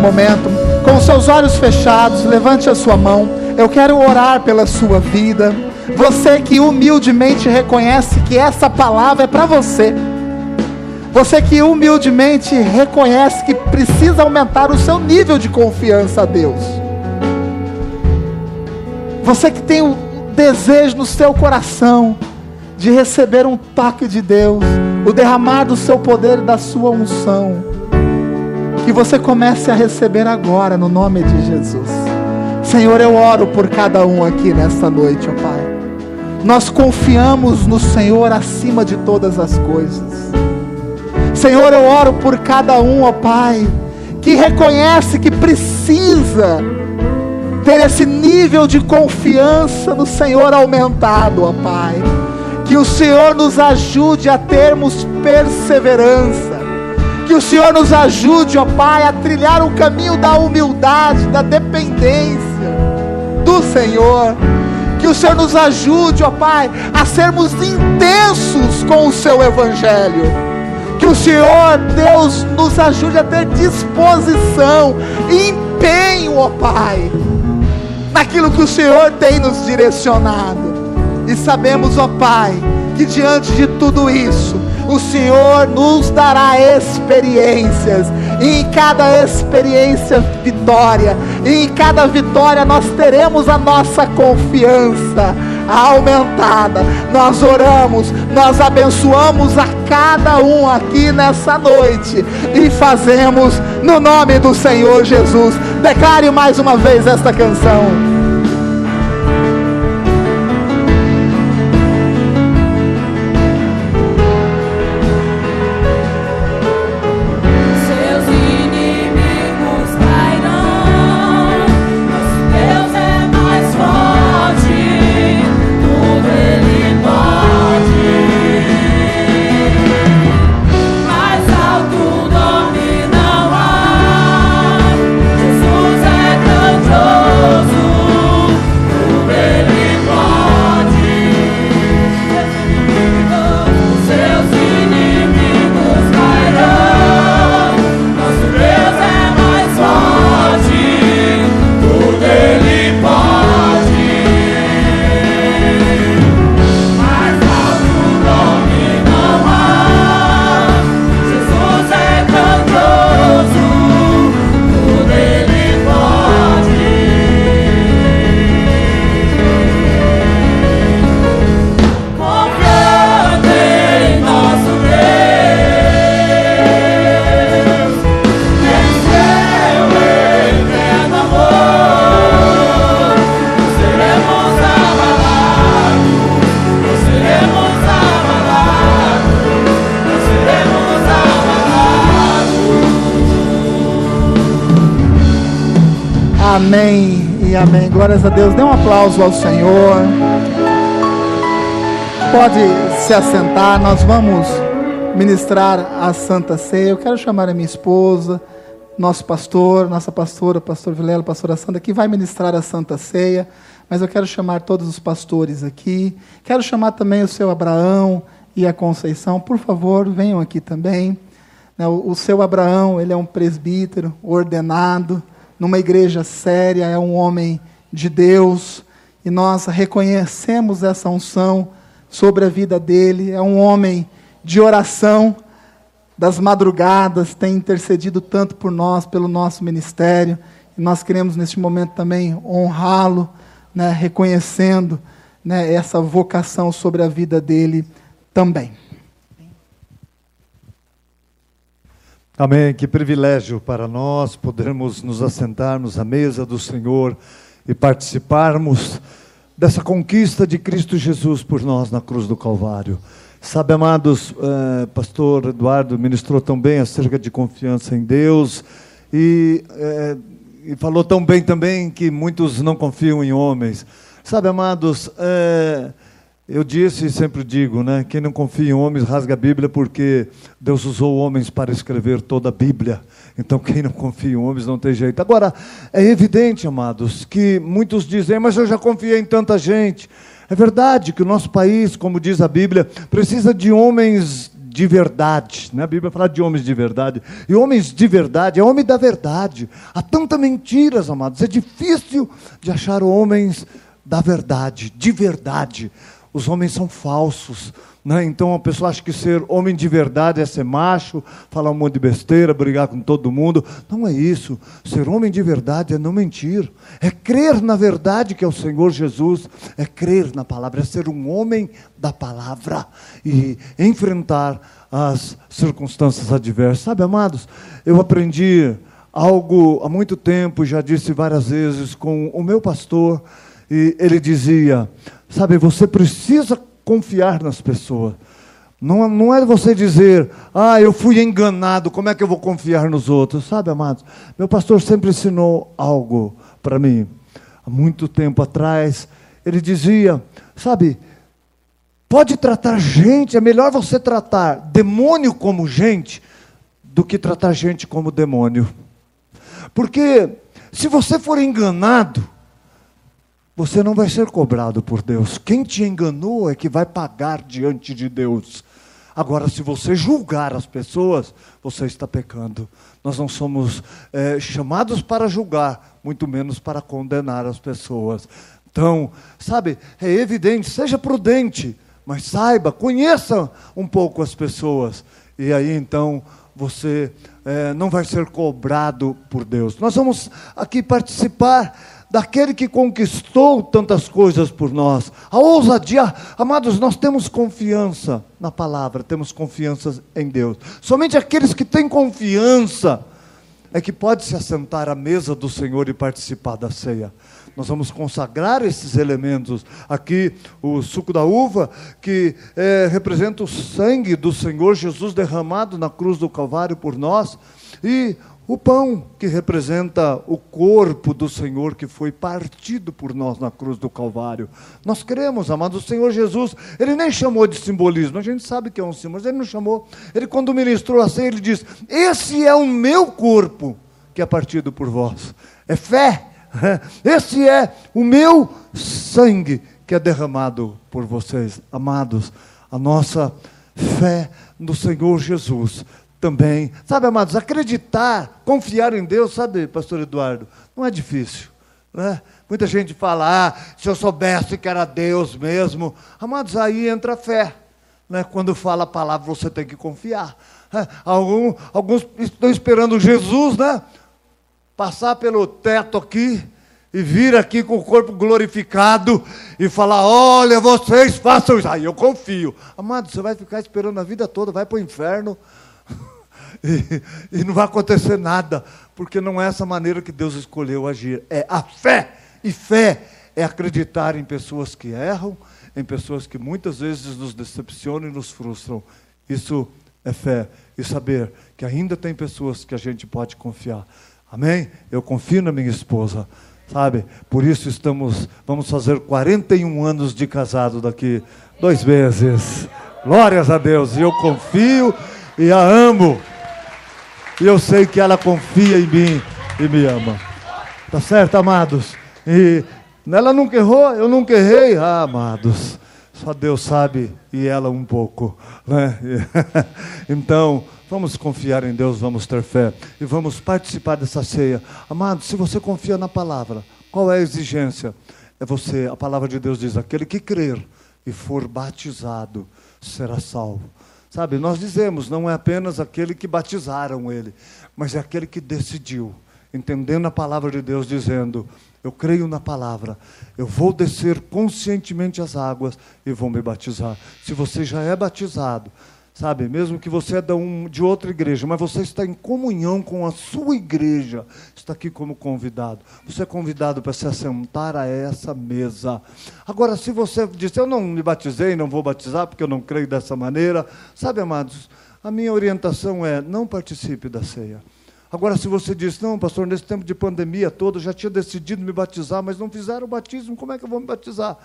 Momento, com os seus olhos fechados, levante a sua mão. Eu quero orar pela sua vida. Você que humildemente reconhece que essa palavra é para você. Você que humildemente reconhece que precisa aumentar o seu nível de confiança a Deus. Você que tem o desejo no seu coração de receber um toque de Deus, o derramar do seu poder e da sua unção que você comece a receber agora, no nome de Jesus. Senhor, eu oro por cada um aqui nesta noite, ó Pai. Nós confiamos no Senhor acima de todas as coisas. Senhor, eu oro por cada um, ó Pai, que reconhece que precisa ter esse nível de confiança no Senhor aumentado, ó Pai. Que o Senhor nos ajude a termos perseverança que o Senhor nos ajude, ó Pai, a trilhar o caminho da humildade, da dependência do Senhor. Que o Senhor nos ajude, ó Pai, a sermos intensos com o Seu Evangelho. Que o Senhor, Deus, nos ajude a ter disposição empenho, ó Pai, naquilo que o Senhor tem nos direcionado. E sabemos, ó Pai, que diante de tudo isso, o Senhor nos dará experiências, e em cada experiência, vitória, e em cada vitória nós teremos a nossa confiança aumentada. Nós oramos, nós abençoamos a cada um aqui nessa noite e fazemos no nome do Senhor Jesus. Declare mais uma vez esta canção. Amém e amém. Glórias a Deus. Dê um aplauso ao Senhor. Pode se assentar. Nós vamos ministrar a Santa Ceia. Eu quero chamar a minha esposa, nosso pastor, nossa pastora, pastor Vilela, pastora Sandra, que vai ministrar a Santa Ceia. Mas eu quero chamar todos os pastores aqui. Quero chamar também o seu Abraão e a Conceição. Por favor, venham aqui também. Né, o seu Abraão, ele é um presbítero ordenado numa igreja séria, é um homem de Deus, e nós reconhecemos essa unção sobre a vida dele. É um homem de oração, das madrugadas, tem intercedido tanto por nós, pelo nosso ministério, e nós queremos neste momento também honrá-lo, né, reconhecendo né, essa vocação sobre a vida dele também. Amém. Que privilégio para nós podermos nos assentarmos à mesa do Senhor e participarmos dessa conquista de Cristo Jesus por nós na cruz do Calvário. Sabe, amados, eh, pastor Eduardo ministrou tão bem acerca de confiança em Deus e, eh, e, falou tão bem também que muitos não confiam em homens. Sabe, amados, eh, eu disse e sempre digo, né? Quem não confia em homens rasga a Bíblia porque Deus usou homens para escrever toda a Bíblia. Então quem não confia em homens não tem jeito. Agora, é evidente, amados, que muitos dizem, mas eu já confiei em tanta gente. É verdade que o nosso país, como diz a Bíblia, precisa de homens de verdade. Né? A Bíblia fala de homens de verdade. E homens de verdade é homem da verdade. Há tantas mentiras, amados. É difícil de achar homens da verdade, de verdade os homens são falsos. Né? Então a pessoa acha que ser homem de verdade é ser macho, falar um monte de besteira, brigar com todo mundo. Não é isso. Ser homem de verdade é não mentir, é crer na verdade que é o Senhor Jesus, é crer na palavra, é ser um homem da palavra e enfrentar as circunstâncias adversas. Sabe, amados, eu aprendi algo há muito tempo, já disse várias vezes com o meu pastor, e ele dizia Sabe, você precisa confiar nas pessoas. Não, não é você dizer, ah, eu fui enganado, como é que eu vou confiar nos outros? Sabe, amados? Meu pastor sempre ensinou algo para mim. Há muito tempo atrás, ele dizia, sabe, pode tratar gente, é melhor você tratar demônio como gente do que tratar gente como demônio. Porque se você for enganado, você não vai ser cobrado por Deus. Quem te enganou é que vai pagar diante de Deus. Agora, se você julgar as pessoas, você está pecando. Nós não somos é, chamados para julgar, muito menos para condenar as pessoas. Então, sabe, é evidente, seja prudente, mas saiba, conheça um pouco as pessoas. E aí então você é, não vai ser cobrado por Deus. Nós vamos aqui participar daquele que conquistou tantas coisas por nós. A ousadia, amados, nós temos confiança na palavra, temos confiança em Deus. Somente aqueles que têm confiança é que pode se assentar à mesa do Senhor e participar da ceia. Nós vamos consagrar esses elementos. Aqui, o suco da uva, que é, representa o sangue do Senhor Jesus derramado na cruz do Calvário por nós. E o pão, que representa o corpo do Senhor que foi partido por nós na cruz do Calvário. Nós cremos, amados, o Senhor Jesus, ele nem chamou de simbolismo, a gente sabe que é um símbolo, mas ele não chamou. Ele, quando ministrou a ceia, ele diz: Esse é o meu corpo que é partido por vós. É fé. Esse é o meu sangue que é derramado por vocês, amados. A nossa fé no Senhor Jesus também. Sabe, amados, acreditar, confiar em Deus, sabe, pastor Eduardo, não é difícil. Né? Muita gente fala, ah, se eu soubesse que era Deus mesmo. Amados, aí entra a fé. Né? Quando fala a palavra, você tem que confiar. É, algum, alguns estão esperando Jesus, né? Passar pelo teto aqui e vir aqui com o corpo glorificado e falar: olha, vocês façam isso. Aí eu confio. Amado, você vai ficar esperando a vida toda, vai para o inferno e, e não vai acontecer nada, porque não é essa maneira que Deus escolheu agir. É a fé. E fé é acreditar em pessoas que erram, em pessoas que muitas vezes nos decepcionam e nos frustram. Isso é fé. E saber que ainda tem pessoas que a gente pode confiar. Amém? Eu confio na minha esposa. Sabe? Por isso estamos, vamos fazer 41 anos de casado daqui dois meses. Glórias a Deus. E eu confio e a amo. E eu sei que ela confia em mim e me ama. Tá certo, amados? E ela nunca errou, eu nunca errei. Ah, amados, só Deus sabe e ela um pouco. Né? então, vamos confiar em Deus, vamos ter fé e vamos participar dessa ceia. Amados, se você confia na palavra, qual é a exigência? É você, a palavra de Deus diz: aquele que crer e for batizado será salvo. Sabe, nós dizemos, não é apenas aquele que batizaram ele, mas é aquele que decidiu, entendendo a palavra de Deus, dizendo: Eu creio na palavra, eu vou descer conscientemente as águas e vou me batizar. Se você já é batizado, Sabe, mesmo que você é de, outra igreja, mas você está em comunhão com a sua igreja, está aqui como convidado. Você é convidado para se assentar a essa mesa. Agora, se você disse, eu não me batizei, não vou batizar porque eu não creio dessa maneira, sabe, amados, a minha orientação é: não participe da ceia. Agora, se você diz, não, pastor, nesse tempo de pandemia todo, eu já tinha decidido me batizar, mas não fizeram o batismo, como é que eu vou me batizar?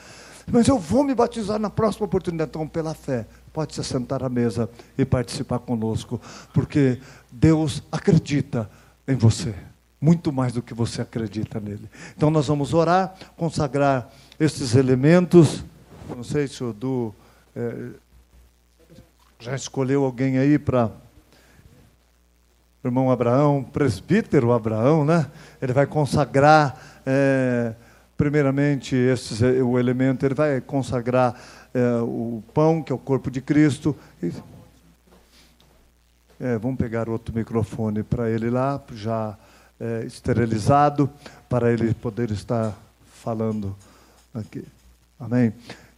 Mas eu vou me batizar na próxima oportunidade, então, pela fé pode se sentar à mesa e participar conosco, porque Deus acredita em você, muito mais do que você acredita nele. Então nós vamos orar, consagrar esses elementos. Não sei se o Du é, já escolheu alguém aí para irmão Abraão, presbítero Abraão, né? Ele vai consagrar, é, primeiramente, esses, o elemento, ele vai consagrar é, o pão, que é o corpo de Cristo. É, vamos pegar outro microfone para ele lá, já é, esterilizado, para ele poder estar falando aqui. Amém?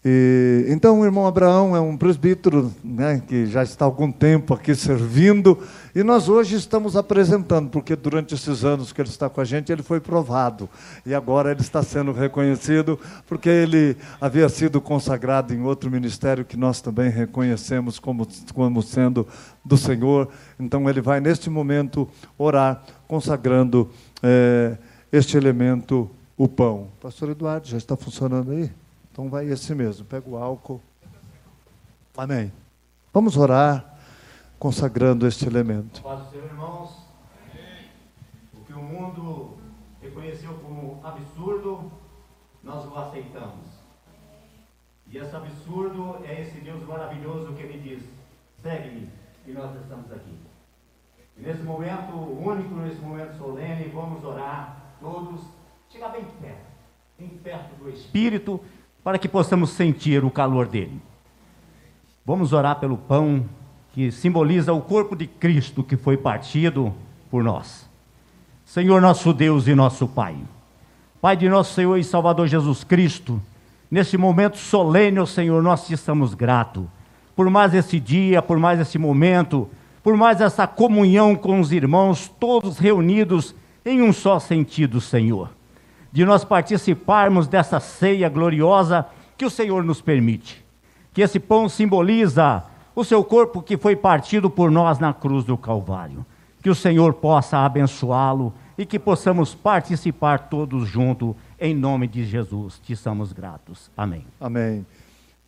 E, então, o irmão Abraão é um presbítero né, que já está há algum tempo aqui servindo, e nós hoje estamos apresentando, porque durante esses anos que ele está com a gente, ele foi provado, e agora ele está sendo reconhecido, porque ele havia sido consagrado em outro ministério que nós também reconhecemos como, como sendo do Senhor. Então, ele vai neste momento orar, consagrando é, este elemento, o pão. Pastor Eduardo, já está funcionando aí? Então vai esse mesmo, pega o álcool. Amém. Vamos orar consagrando este elemento. Paz do Senhor, irmãos. O que o mundo reconheceu como absurdo, nós o aceitamos. E esse absurdo é esse Deus maravilhoso que ele diz: segue-me, e nós estamos aqui. E nesse momento único, nesse momento solene, vamos orar todos, chegar bem perto, bem perto do Espírito para que possamos sentir o calor dele. Vamos orar pelo pão que simboliza o corpo de Cristo que foi partido por nós. Senhor nosso Deus e nosso Pai, Pai de nosso Senhor e Salvador Jesus Cristo, nesse momento solene, Senhor, nós te estamos gratos por mais esse dia, por mais esse momento, por mais essa comunhão com os irmãos, todos reunidos em um só sentido, Senhor. De nós participarmos dessa ceia gloriosa que o Senhor nos permite. Que esse pão simboliza o seu corpo que foi partido por nós na cruz do Calvário. Que o Senhor possa abençoá-lo e que possamos participar todos juntos, em nome de Jesus. Te somos gratos. Amém. Amém.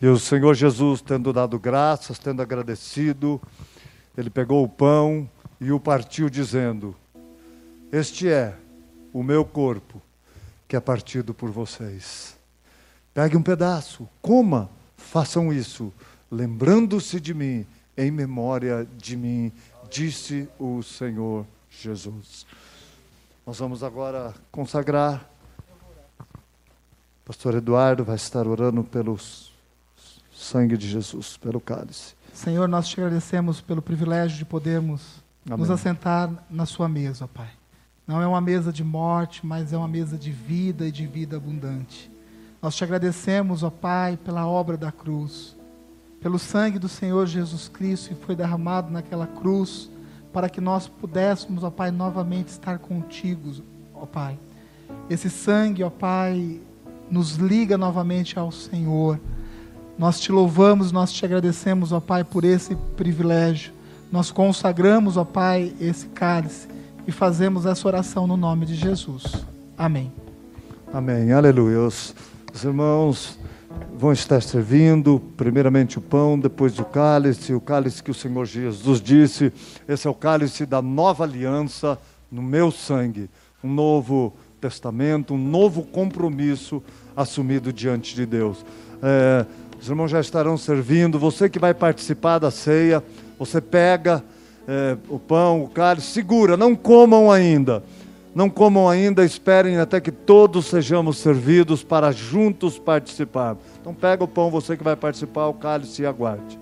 E o Senhor Jesus, tendo dado graças, tendo agradecido, ele pegou o pão e o partiu, dizendo: Este é o meu corpo, que é partido por vocês. Pegue um pedaço, coma, façam isso, lembrando-se de mim, em memória de mim, disse o Senhor Jesus. Nós vamos agora consagrar. Pastor Eduardo vai estar orando pelos sangue de Jesus, pelo cálice. Senhor, nós te agradecemos pelo privilégio de podermos Amém. nos assentar na sua mesa, Pai. Não é uma mesa de morte, mas é uma mesa de vida e de vida abundante. Nós te agradecemos, ó Pai, pela obra da cruz, pelo sangue do Senhor Jesus Cristo que foi derramado naquela cruz, para que nós pudéssemos, ó Pai, novamente estar contigo, ó Pai. Esse sangue, ó Pai, nos liga novamente ao Senhor. Nós te louvamos, nós te agradecemos, ó Pai, por esse privilégio. Nós consagramos, ó Pai, esse cálice e fazemos essa oração no nome de Jesus. Amém. Amém. Aleluia. Os, os irmãos vão estar servindo, primeiramente o pão, depois o cálice, o cálice que o Senhor Jesus disse, esse é o cálice da nova aliança no meu sangue, um novo testamento, um novo compromisso assumido diante de Deus. É, os irmãos já estarão servindo, você que vai participar da ceia, você pega é, o pão, o cálice, segura, não comam ainda. Não comam ainda, esperem até que todos sejamos servidos para juntos participar. Então pega o pão, você que vai participar, o cálice e aguarde.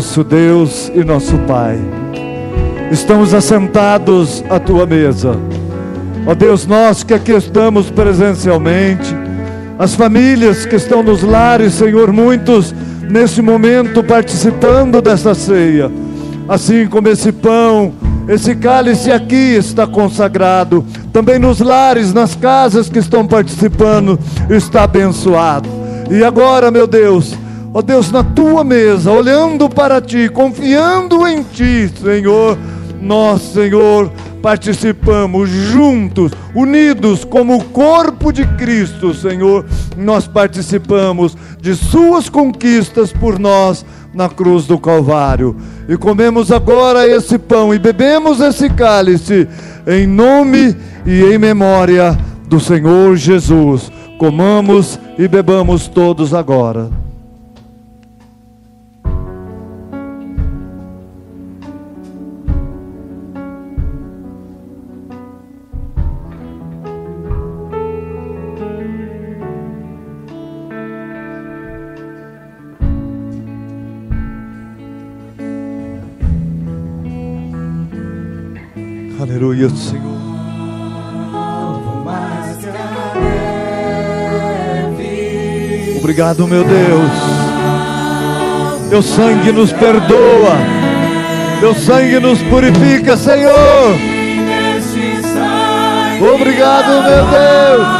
Nosso Deus e nosso Pai. Estamos assentados à tua mesa. Ó Deus, nós que aqui estamos presencialmente, as famílias que estão nos lares, Senhor, muitos nesse momento participando dessa ceia, assim como esse pão, esse cálice aqui está consagrado, também nos lares, nas casas que estão participando, está abençoado. E agora, meu Deus, ó Deus, na tua mesa, olhando para ti, confiando em ti, Senhor, nós, Senhor, participamos juntos, unidos como o corpo de Cristo, Senhor, nós participamos de Suas conquistas por nós na cruz do Calvário. E comemos agora esse pão e bebemos esse cálice, em nome e em memória do Senhor Jesus. Comamos e bebamos todos agora. Aleluia, Senhor. Obrigado, meu Deus. Teu sangue nos perdoa. Teu sangue nos purifica, Senhor. Obrigado, meu Deus.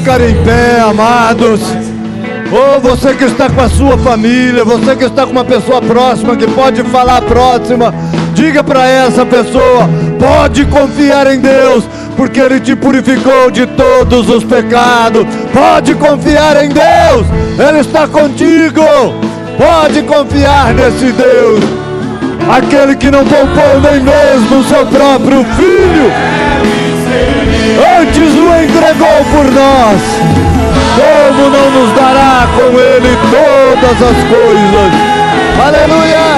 Ficar em pé, amados. Ou você que está com a sua família, você que está com uma pessoa próxima que pode falar próxima, diga para essa pessoa: pode confiar em Deus, porque Ele te purificou de todos os pecados. Pode confiar em Deus, Ele está contigo. Pode confiar nesse Deus, aquele que não poupou nem mesmo o seu próprio filho antes o entregou por nós, como não nos dará com ele todas as coisas? Aleluia!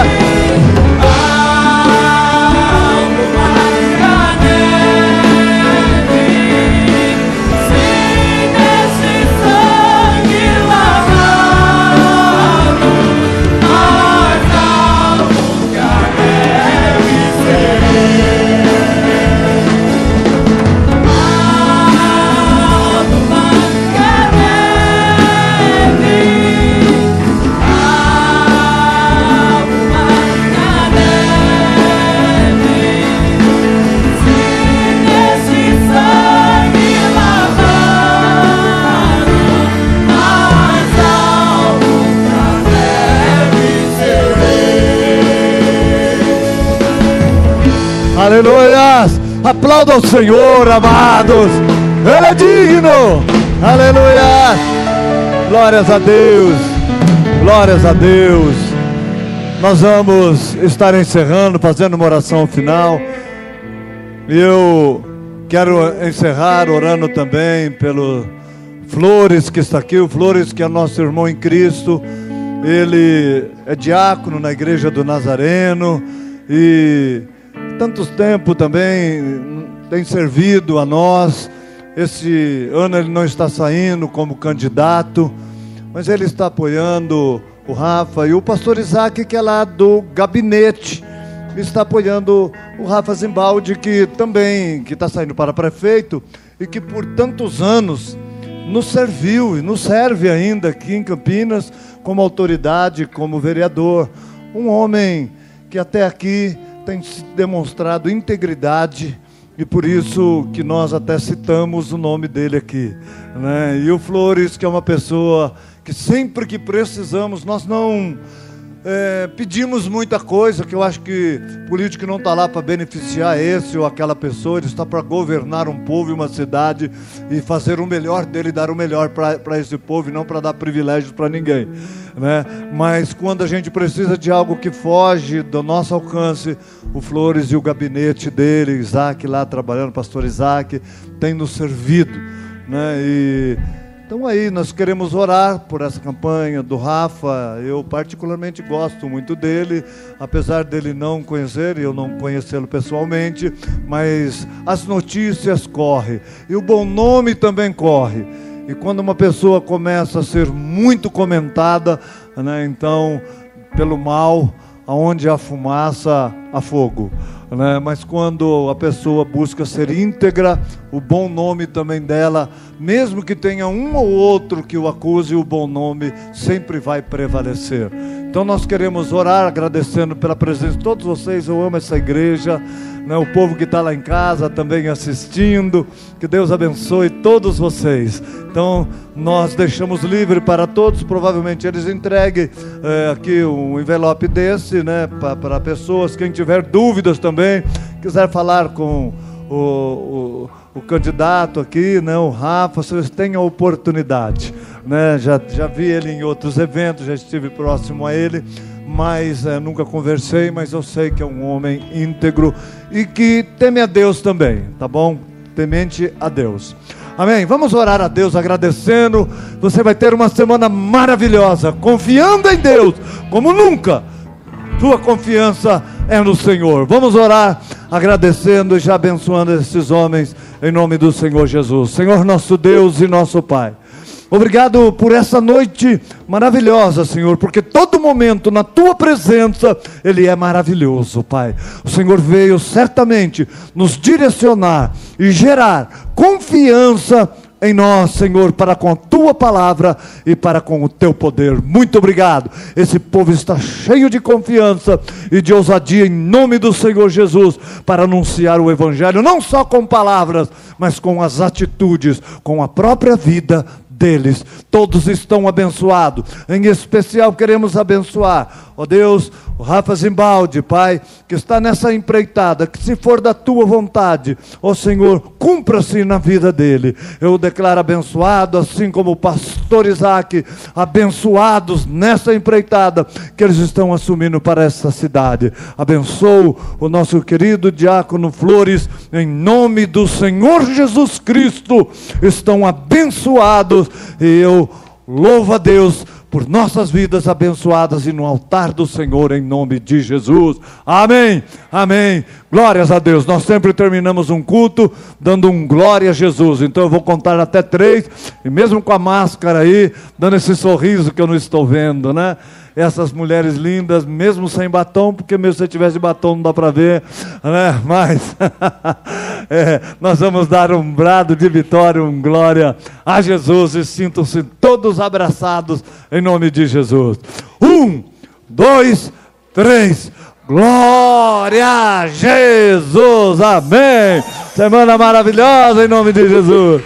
Aplauda o Senhor, amados! Ele é digno! Aleluia! Glórias a Deus! Glórias a Deus! Nós vamos estar encerrando, fazendo uma oração final. E eu quero encerrar orando também pelo Flores que está aqui, o Flores que é nosso irmão em Cristo. Ele é diácono na igreja do Nazareno e tantos tempos também tem servido a nós. Esse ano ele não está saindo como candidato, mas ele está apoiando o Rafa e o pastor Isaac, que é lá do gabinete, está apoiando o Rafa Zimbaldi, que também que está saindo para prefeito e que por tantos anos nos serviu e nos serve ainda aqui em Campinas como autoridade, como vereador. Um homem que até aqui tem demonstrado integridade e por isso que nós até citamos o nome dele aqui. Né? E o Flores, que é uma pessoa que sempre que precisamos, nós não é, pedimos muita coisa, que eu acho que político não está lá para beneficiar esse ou aquela pessoa, ele está para governar um povo e uma cidade e fazer o melhor dele, dar o melhor para esse povo e não para dar privilégios para ninguém. Né? Mas quando a gente precisa de algo que foge do nosso alcance, o Flores e o gabinete dele, Isaac lá trabalhando, pastor Isaac, tem nos servido. Né? E então aí nós queremos orar por essa campanha do Rafa. Eu particularmente gosto muito dele, apesar dele não conhecer e eu não conhecê-lo pessoalmente, mas as notícias correm e o bom nome também corre. E quando uma pessoa começa a ser muito comentada, né, então pelo mal, aonde há fumaça, há fogo. Né? Mas quando a pessoa busca ser íntegra, o bom nome também dela, mesmo que tenha um ou outro que o acuse, o bom nome sempre vai prevalecer. Então nós queremos orar agradecendo pela presença de todos vocês. Eu amo essa igreja né, o povo que está lá em casa também assistindo. Que Deus abençoe todos vocês. Então, nós deixamos livre para todos. Provavelmente eles entreguem é, aqui um envelope desse, né, para pessoas. Quem tiver dúvidas também, quiser falar com o, o, o candidato aqui, né, o Rafa, vocês têm a oportunidade. Né, já, já vi ele em outros eventos, já estive próximo a ele mas é, nunca conversei, mas eu sei que é um homem íntegro e que teme a Deus também, tá bom? Temente a Deus. Amém. Vamos orar a Deus agradecendo. Você vai ter uma semana maravilhosa, confiando em Deus como nunca. Tua confiança é no Senhor. Vamos orar agradecendo e já abençoando esses homens em nome do Senhor Jesus. Senhor nosso Deus e nosso Pai. Obrigado por essa noite maravilhosa, Senhor, porque todo momento na tua presença ele é maravilhoso, Pai. O Senhor veio certamente nos direcionar e gerar confiança em nós, Senhor, para com a tua palavra e para com o teu poder. Muito obrigado. Esse povo está cheio de confiança e de ousadia em nome do Senhor Jesus para anunciar o evangelho, não só com palavras, mas com as atitudes, com a própria vida deles. Todos estão abençoados. Em especial queremos abençoar, ó Deus, o Rafa Zimbaldi, Pai, que está nessa empreitada, que se for da tua vontade, ó Senhor, cumpra-se na vida dele. Eu declaro abençoado, assim como o pastor Isaac, abençoados nessa empreitada que eles estão assumindo para essa cidade. Abençoo o nosso querido diácono Flores, em nome do Senhor Jesus Cristo, estão abençoados e eu louvo a Deus por nossas vidas abençoadas e no altar do Senhor, em nome de Jesus. Amém. Amém. Glórias a Deus. Nós sempre terminamos um culto dando um glória a Jesus. Então eu vou contar até três, e mesmo com a máscara aí, dando esse sorriso que eu não estou vendo, né? Essas mulheres lindas, mesmo sem batom, porque mesmo se tivesse batom não dá para ver, né? Mas é, nós vamos dar um brado de vitória, um glória a Jesus e sintam-se todos abraçados em nome de Jesus. Um, dois, três. Glória a Jesus, amém. Semana maravilhosa em nome de Jesus.